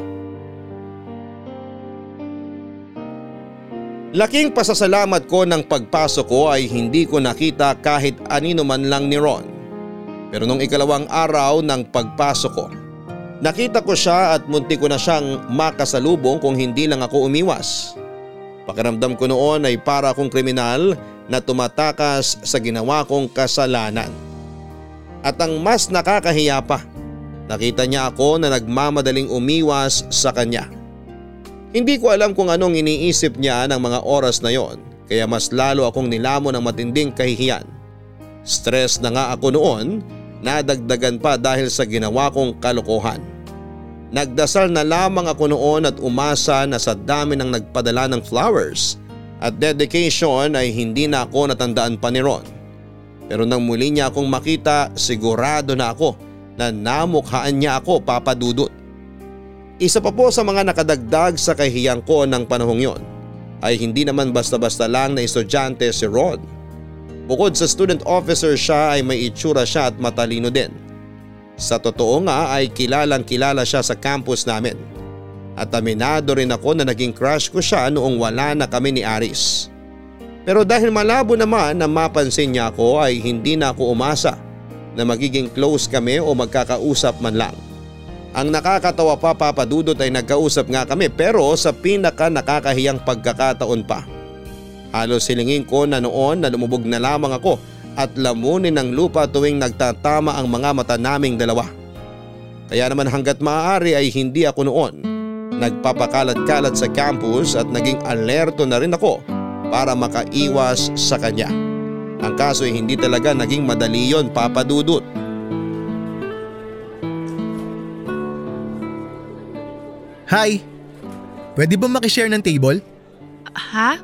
Laking pasasalamat ko ng pagpasok ko ay hindi ko nakita kahit anino man lang ni Ron. Pero nung ikalawang araw ng pagpasok ko, nakita ko siya at munti ko na siyang makasalubong kung hindi lang ako umiwas. Pakiramdam ko noon ay para akong kriminal na tumatakas sa ginawa kong kasalanan. At ang mas nakakahiya pa, nakita niya ako na nagmamadaling umiwas sa kanya. Hindi ko alam kung anong iniisip niya ng mga oras na yon kaya mas lalo akong nilamon ng matinding kahihiyan. Stress na nga ako noon, nadagdagan pa dahil sa ginawa kong kalokohan. Nagdasal na lamang ako noon at umasa na sa dami ng nagpadala ng flowers at dedication ay hindi na ako natandaan pa ni Ron. Pero nang muli niya akong makita sigurado na ako na namukhaan niya ako papadudot. Isa pa po sa mga nakadagdag sa kahiyang ko ng panahong yon ay hindi naman basta-basta lang na estudyante si Rod. Bukod sa student officer siya ay may itsura siya at matalino din. Sa totoo nga ay kilalang kilala siya sa campus namin. At aminado rin ako na naging crush ko siya noong wala na kami ni Aris. Pero dahil malabo naman na mapansin niya ako ay hindi na ako umasa na magiging close kami o magkakausap man lang. Ang nakakatawa pa papadudot ay nagkausap nga kami pero sa pinaka nakakahiyang pagkakataon pa. Halos silingin ko na noon na lumubog na lamang ako at lamunin ng lupa tuwing nagtatama ang mga mata naming dalawa. Kaya naman hanggat maaari ay hindi ako noon. Nagpapakalat-kalat sa campus at naging alerto na rin ako para makaiwas sa kanya. Ang kaso ay hindi talaga naging madali yon papadudot. Hi! Pwede ba makishare ng table? Ha?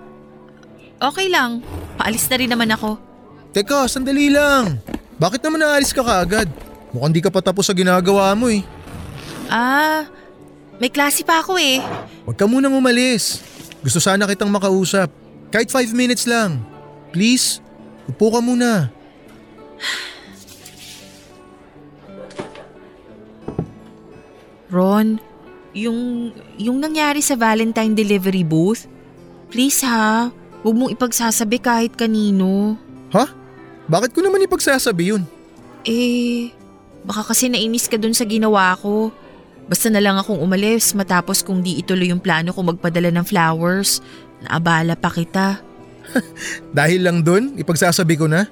Okay lang. Paalis na rin naman ako. Teka, sandali lang. Bakit naman naalis ka kaagad? Mukhang di ka pa tapos sa ginagawa mo eh. Ah, may klase pa ako eh. Huwag ka munang umalis. Gusto sana kitang makausap. Kahit 5 minutes lang. Please, upo ka muna. Ron, yung, yung nangyari sa Valentine delivery booth, please ha, huwag mong ipagsasabi kahit kanino. Ha? Bakit ko naman ipagsasabi yun? Eh, baka kasi nainis ka dun sa ginawa ko. Basta na lang akong umalis matapos kung di ituloy yung plano ko magpadala ng flowers. Naabala pa kita. Dahil lang dun, ipagsasabi ko na.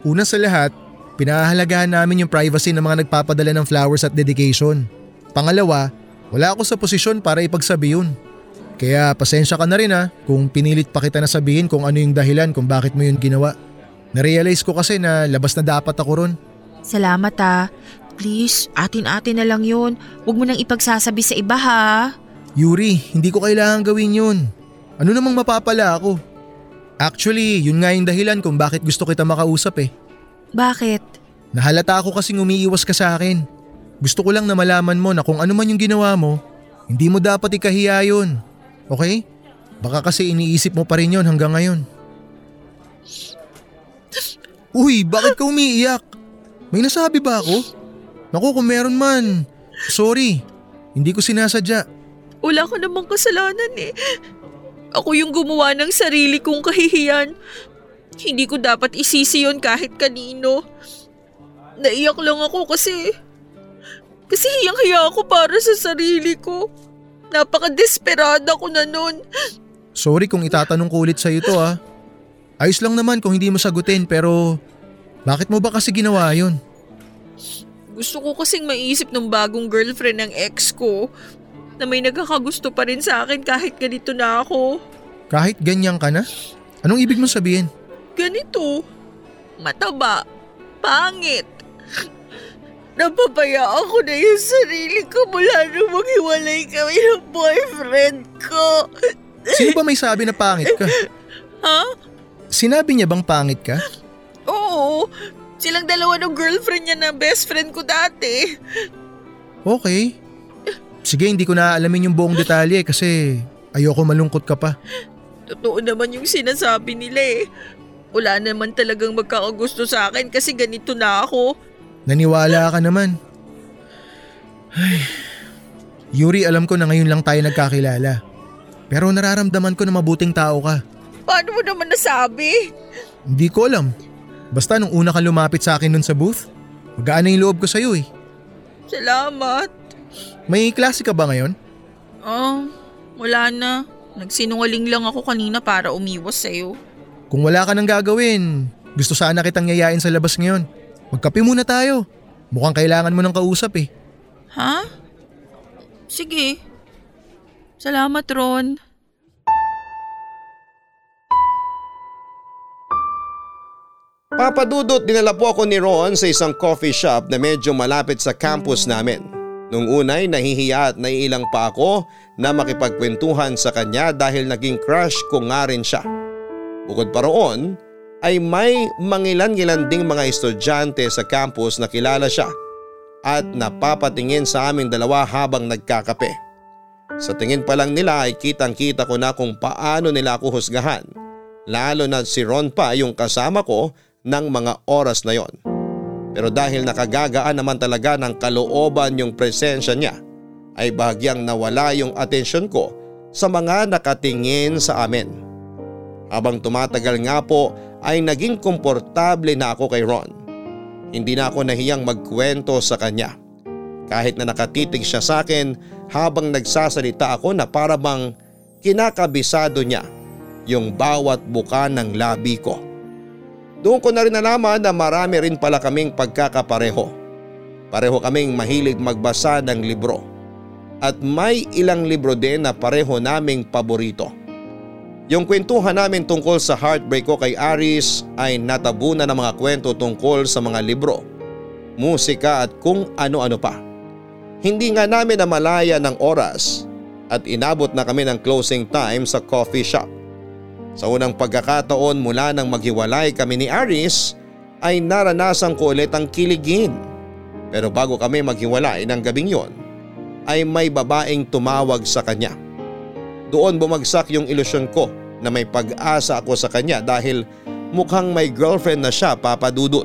Una sa lahat, pinahahalagahan namin yung privacy ng mga nagpapadala ng flowers at dedication. Pangalawa, wala ako sa posisyon para ipagsabi yun. Kaya pasensya ka na rin ha kung pinilit pa kita na sabihin kung ano yung dahilan kung bakit mo yun ginawa. Narealize ko kasi na labas na dapat ako ron. Salamat ah. Please, atin-atin na lang yun. Huwag mo nang ipagsasabi sa iba ha. Yuri, hindi ko kailangan gawin yun. Ano namang mapapala ako? Actually, yun nga yung dahilan kung bakit gusto kita makausap eh. Bakit? Nahalata ako kasing umiiwas ka sa akin. Gusto ko lang na malaman mo na kung ano man yung ginawa mo, hindi mo dapat ikahiya yun. Okay? Baka kasi iniisip mo pa rin yun hanggang ngayon. Uy, bakit ka umiiyak? May nasabi ba ako? Naku, kung meron man. Sorry, hindi ko sinasadya. Wala ka namang kasalanan eh. Ako yung gumawa ng sarili kong kahihiyan. Hindi ko dapat isisi yun kahit kanino. Naiyak lang ako kasi... Kasi hiyang-hiya ako para sa sarili ko. Napaka-desperada ko na nun. Sorry kung itatanong ko ulit sa'yo to ah. Ayos lang naman kung hindi mo sagutin pero bakit mo ba kasi ginawa yun? Gusto ko kasing maisip ng bagong girlfriend ng ex ko na may nagkakagusto pa rin sa akin kahit ganito na ako. Kahit ganyan ka na? Anong ibig mong sabihin? Ganito. Mataba. Pangit. Napapaya ako na yung sarili ko mula nung maghiwalay kami ng boyfriend ko. Sino ba may sabi na pangit ka? Ha? Sinabi niya bang pangit ka? Oo. Silang dalawa ng girlfriend niya na best friend ko dati. Okay. Sige, hindi ko na alamin yung buong detalye kasi ayoko malungkot ka pa. Totoo naman yung sinasabi nila eh. Wala naman talagang magkakagusto sa akin kasi ganito na ako. Naniwala ka naman. Ay. Yuri, alam ko na ngayon lang tayo nagkakilala. Pero nararamdaman ko na mabuting tao ka. Paano mo naman nasabi? Hindi ko alam. Basta nung una ka lumapit sa akin nun sa booth, magaan na yung loob ko sa'yo eh. Salamat. May klase ka ba ngayon? Oh, wala na. Nagsinungaling lang ako kanina para umiwas sa'yo. Kung wala ka nang gagawin, gusto sana kitang yayain sa labas ngayon. Magkape muna tayo. Mukhang kailangan mo ng kausap eh. Ha? Sige. Salamat, Ron. Papadudot dinala po ako ni Ron sa isang coffee shop na medyo malapit sa campus namin. Nung unay nahihiya at naiilang pa ako na makipagkwentuhan sa kanya dahil naging crush ko nga rin siya. Bukod pa roon ay may mangilan-ngilan ding mga estudyante sa campus na kilala siya at napapatingin sa aming dalawa habang nagkakape. Sa tingin pa lang nila ay kitang kita ko na kung paano nila ako husgahan lalo na si Ron pa yung kasama ko ng mga oras na yon. Pero dahil nakagagaan naman talaga ng kalooban yung presensya niya ay bahagyang nawala yung atensyon ko sa mga nakatingin sa amin. Habang tumatagal nga po ay naging komportable na ako kay Ron. Hindi na ako nahiyang magkwento sa kanya. Kahit na nakatitig siya sa akin habang nagsasalita ako na parabang kinakabisado niya yung bawat buka ng labi ko. Doon ko na rin nalaman na marami rin pala kaming pagkakapareho. Pareho kaming mahilig magbasa ng libro. At may ilang libro din na pareho naming paborito. Yung kwentuhan namin tungkol sa heartbreak ko kay Aris ay natabunan ng mga kwento tungkol sa mga libro, musika at kung ano-ano pa. Hindi nga namin namalaya ng oras at inabot na kami ng closing time sa coffee shop. Sa unang pagkakataon mula nang maghiwalay kami ni Aris ay naranasan ko ulit ang kiligin. Pero bago kami maghiwalay ng gabing yon ay may babaeng tumawag sa kanya. Doon bumagsak yung ilusyon ko na may pag-asa ako sa kanya dahil mukhang may girlfriend na siya papadudot.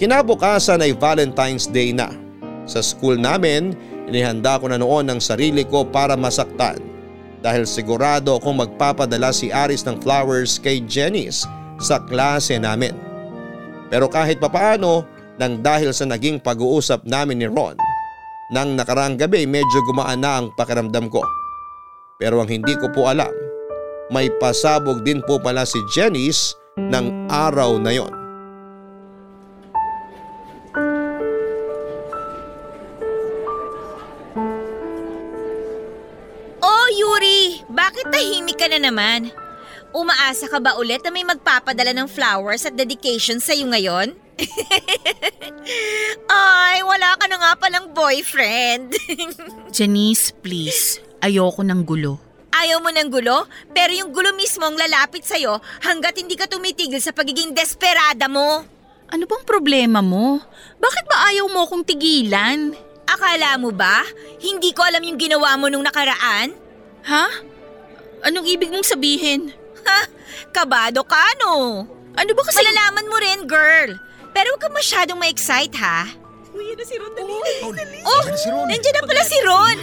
Kinabukasan ay Valentine's Day na. Sa school namin, inihanda ko na noon ang sarili ko para masaktan dahil sigurado akong magpapadala si Aris ng flowers kay Jenice sa klase namin. Pero kahit papaano, nang dahil sa naging pag-uusap namin ni Ron, nang nakaraang gabi medyo gumaan na ang pakiramdam ko. Pero ang hindi ko po alam, may pasabog din po pala si Jenice ng araw na yon. Ka na naman? Umaasa ka ba ulit na may magpapadala ng flowers at dedication sa'yo ngayon? Ay, wala ka na nga palang boyfriend. Janice, please. Ayoko ng gulo. Ayaw mo ng gulo, pero yung gulo mismo ang lalapit sa'yo hanggat hindi ka tumitigil sa pagiging desperada mo. Ano bang problema mo? Bakit ba ayaw mo akong tigilan? Akala mo ba? Hindi ko alam yung ginawa mo nung nakaraan? Ha? Anong ibig mong sabihin? Ha? Kabado ka, no? Ano ba kasi... Malalaman mo rin, girl. Pero huwag ka masyadong ma-excite, ha? Oh, nandiyan na pala si Ron.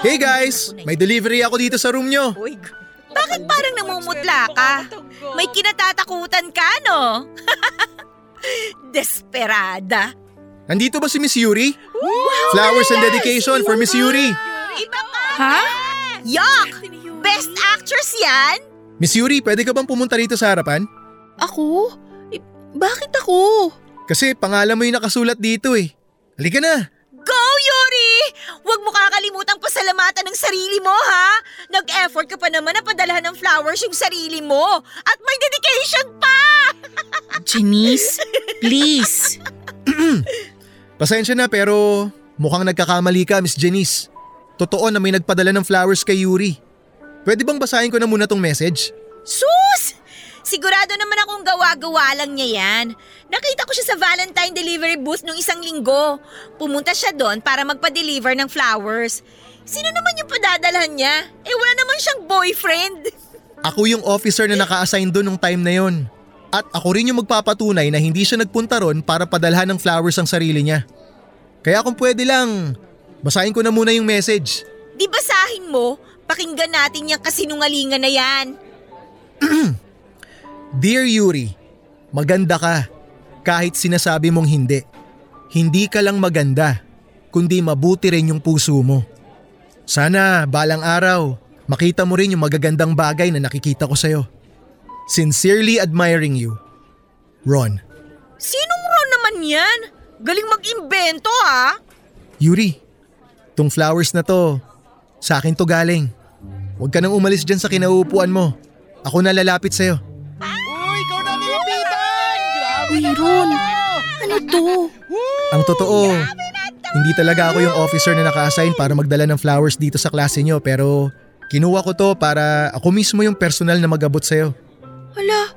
Hey guys, may delivery ako dito sa room nyo. Bakit parang namumutla ka? May kinatatakutan ka, no? Desperada. Nandito ba si Miss Yuri? Flowers and dedication for Miss Yuri. Iba ka! Ha? Yuck! Best actress yan? Miss Yuri, pwede ka bang pumunta rito sa harapan? Ako? Eh, bakit ako? Kasi pangalan mo yung nakasulat dito eh. Halika na. Go, Yuri! Huwag mo kakalimutang pasalamatan ng sarili mo, ha? Nag-effort ka pa naman na padalhan ng flowers yung sarili mo. At may dedication pa! Janice, please. Pasensya na pero mukhang nagkakamali ka, Miss Janice. Totoo na may nagpadala ng flowers kay Yuri. Pwede bang basahin ko na muna tong message? Sus! Sigurado naman akong gawa-gawa lang niya yan. Nakita ko siya sa Valentine delivery booth nung isang linggo. Pumunta siya doon para magpa-deliver ng flowers. Sino naman yung padadalhan niya? Eh wala naman siyang boyfriend. Ako yung officer na naka-assign doon nung time na yon. At ako rin yung magpapatunay na hindi siya nagpunta ron para padalhan ng flowers ang sarili niya. Kaya kung pwede lang, basahin ko na muna yung message. Di basahin mo, pakinggan natin yung kasinungalingan na yan. Dear Yuri, maganda ka kahit sinasabi mong hindi. Hindi ka lang maganda, kundi mabuti rin yung puso mo. Sana balang araw, makita mo rin yung magagandang bagay na nakikita ko sa'yo. Sincerely admiring you, Ron. Sinong Ron naman yan? Galing mag-imbento ha? Yuri, tong flowers na to, sa akin to galing. Huwag ka nang umalis dyan sa kinauupuan mo. Ako na lalapit sa'yo. Uy, Ron. Ano to? Ang totoo, hindi talaga ako yung officer na naka-assign para magdala ng flowers dito sa klase nyo pero kinuha ko to para ako mismo yung personal na magabot sa'yo. Hala,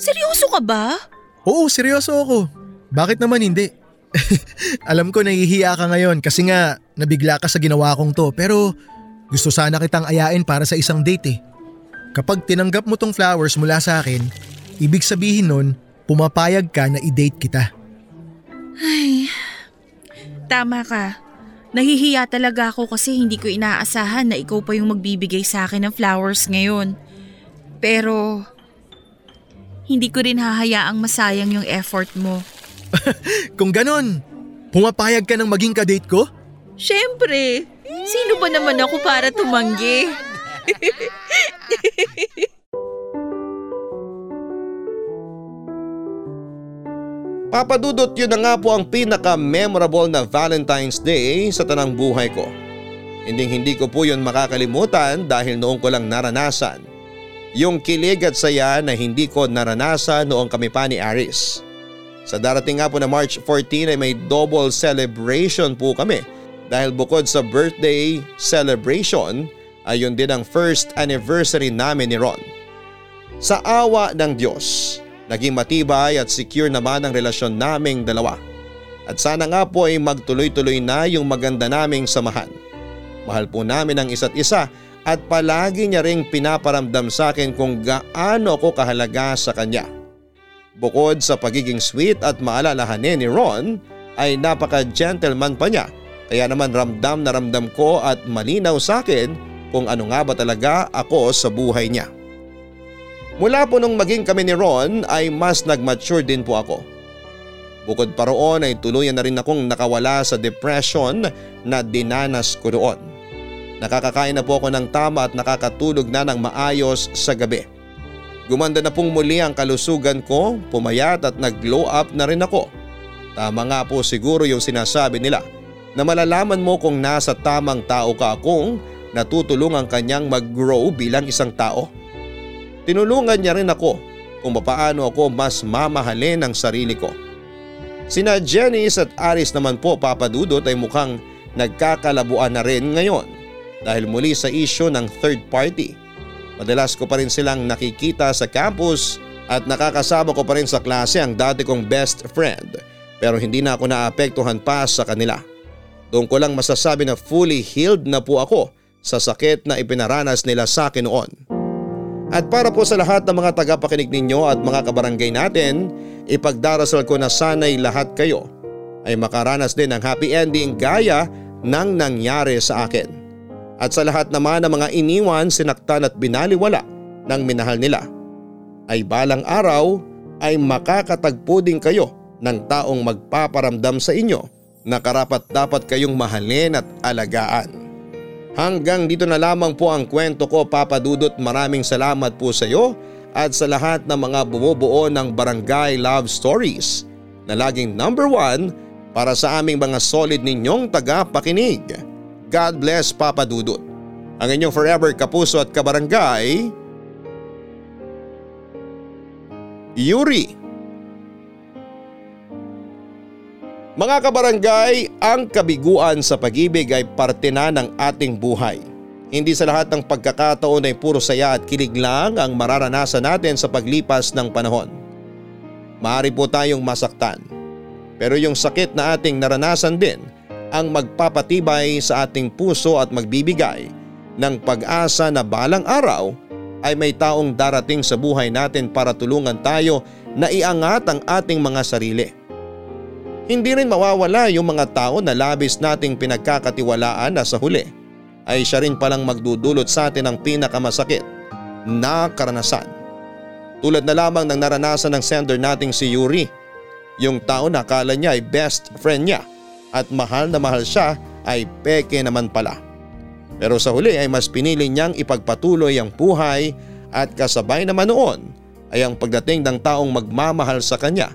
seryoso ka ba? Oo, seryoso ako. Bakit naman hindi? Alam ko nahihiya ka ngayon kasi nga nabigla ka sa ginawa kong to pero gusto sana kitang ayain para sa isang date eh. Kapag tinanggap mo tong flowers mula sa akin, ibig sabihin nun, pumapayag ka na i-date kita. Ay, tama ka. Nahihiya talaga ako kasi hindi ko inaasahan na ikaw pa yung magbibigay sa akin ng flowers ngayon. Pero, hindi ko rin hahayaang masayang yung effort mo. Kung ganon, pumapayag ka ng maging kadate ko? Siyempre, sino ba naman ako para tumanggi? Papadudot yun na nga po ang pinaka-memorable na Valentine's Day sa tanang buhay ko. Hindi hindi ko po yun makakalimutan dahil noong ko lang naranasan. Yung kilig at saya na hindi ko naranasan noong kami pa ni Aris. Sa darating nga po na March 14 ay may double celebration po kami dahil bukod sa birthday celebration ay yun din ang first anniversary namin ni Ron. Sa awa ng Diyos, naging matibay at secure naman ang relasyon naming dalawa. At sana nga po ay magtuloy-tuloy na yung maganda naming samahan. Mahal po namin ang isa't isa at palagi niya ring pinaparamdam sa akin kung gaano ako kahalaga sa kanya. Bukod sa pagiging sweet at maalalahanin ni Ron ay napaka-gentleman pa niya kaya naman ramdam na ramdam ko at malinaw sa akin kung ano nga ba talaga ako sa buhay niya. Mula po nung maging kami ni Ron ay mas nag-mature din po ako. Bukod pa roon ay tuluyan na rin akong nakawala sa depression na dinanas ko roon. Nakakakain na po ako ng tama at nakakatulog na ng maayos sa gabi. Gumanda na pong muli ang kalusugan ko, pumayat at nag-glow up na rin ako. Tama nga po siguro yung sinasabi nila na malalaman mo kung nasa tamang tao ka kung natutulungan kanyang mag-grow bilang isang tao. Tinulungan niya rin ako kung paano ako mas mamahalin ang sarili ko. Sina Janice at Aris naman po papadudot ay mukhang nagkakalabuan na rin ngayon dahil muli sa isyo ng third party. Madalas ko pa rin silang nakikita sa campus at nakakasama ko pa rin sa klase ang dati kong best friend pero hindi na ako naapektuhan pa sa kanila. Doon ko lang masasabi na fully healed na po ako sa sakit na ipinaranas nila sa akin noon. At para po sa lahat ng mga tagapakinig ninyo at mga kabarangay natin, ipagdarasal ko na sana'y lahat kayo ay makaranas din ng happy ending gaya ng nangyari sa akin. At sa lahat naman ng mga iniwan, sinaktan at binaliwala ng minahal nila ay balang araw ay makakatagpo din kayo ng taong magpaparamdam sa inyo na karapat dapat kayong mahalin at alagaan. Hanggang dito na lamang po ang kwento ko Papa Dudut maraming salamat po sa iyo at sa lahat ng mga bumubuo ng Barangay Love Stories na laging number one para sa aming mga solid ninyong tagapakinig. God bless Papa Dudut. Ang inyong forever kapuso at kabarangay, Yuri. Mga kabarangay, ang kabiguan sa pag-ibig ay parte na ng ating buhay. Hindi sa lahat ng pagkakataon ay puro saya at kilig lang ang mararanasan natin sa paglipas ng panahon. Maaari po tayong masaktan. Pero yung sakit na ating naranasan din ang magpapatibay sa ating puso at magbibigay ng pag-asa na balang araw ay may taong darating sa buhay natin para tulungan tayo na iangat ang ating mga sarili. Hindi rin mawawala yung mga tao na labis nating pinagkakatiwalaan na sa huli ay siya rin palang magdudulot sa atin ng pinakamasakit na karanasan. Tulad na lamang ng naranasan ng sender nating si Yuri. Yung tao na akala niya ay best friend niya at mahal na mahal siya ay peke naman pala. Pero sa huli ay mas pinili niyang ipagpatuloy ang buhay at kasabay naman noon ay ang pagdating ng taong magmamahal sa kanya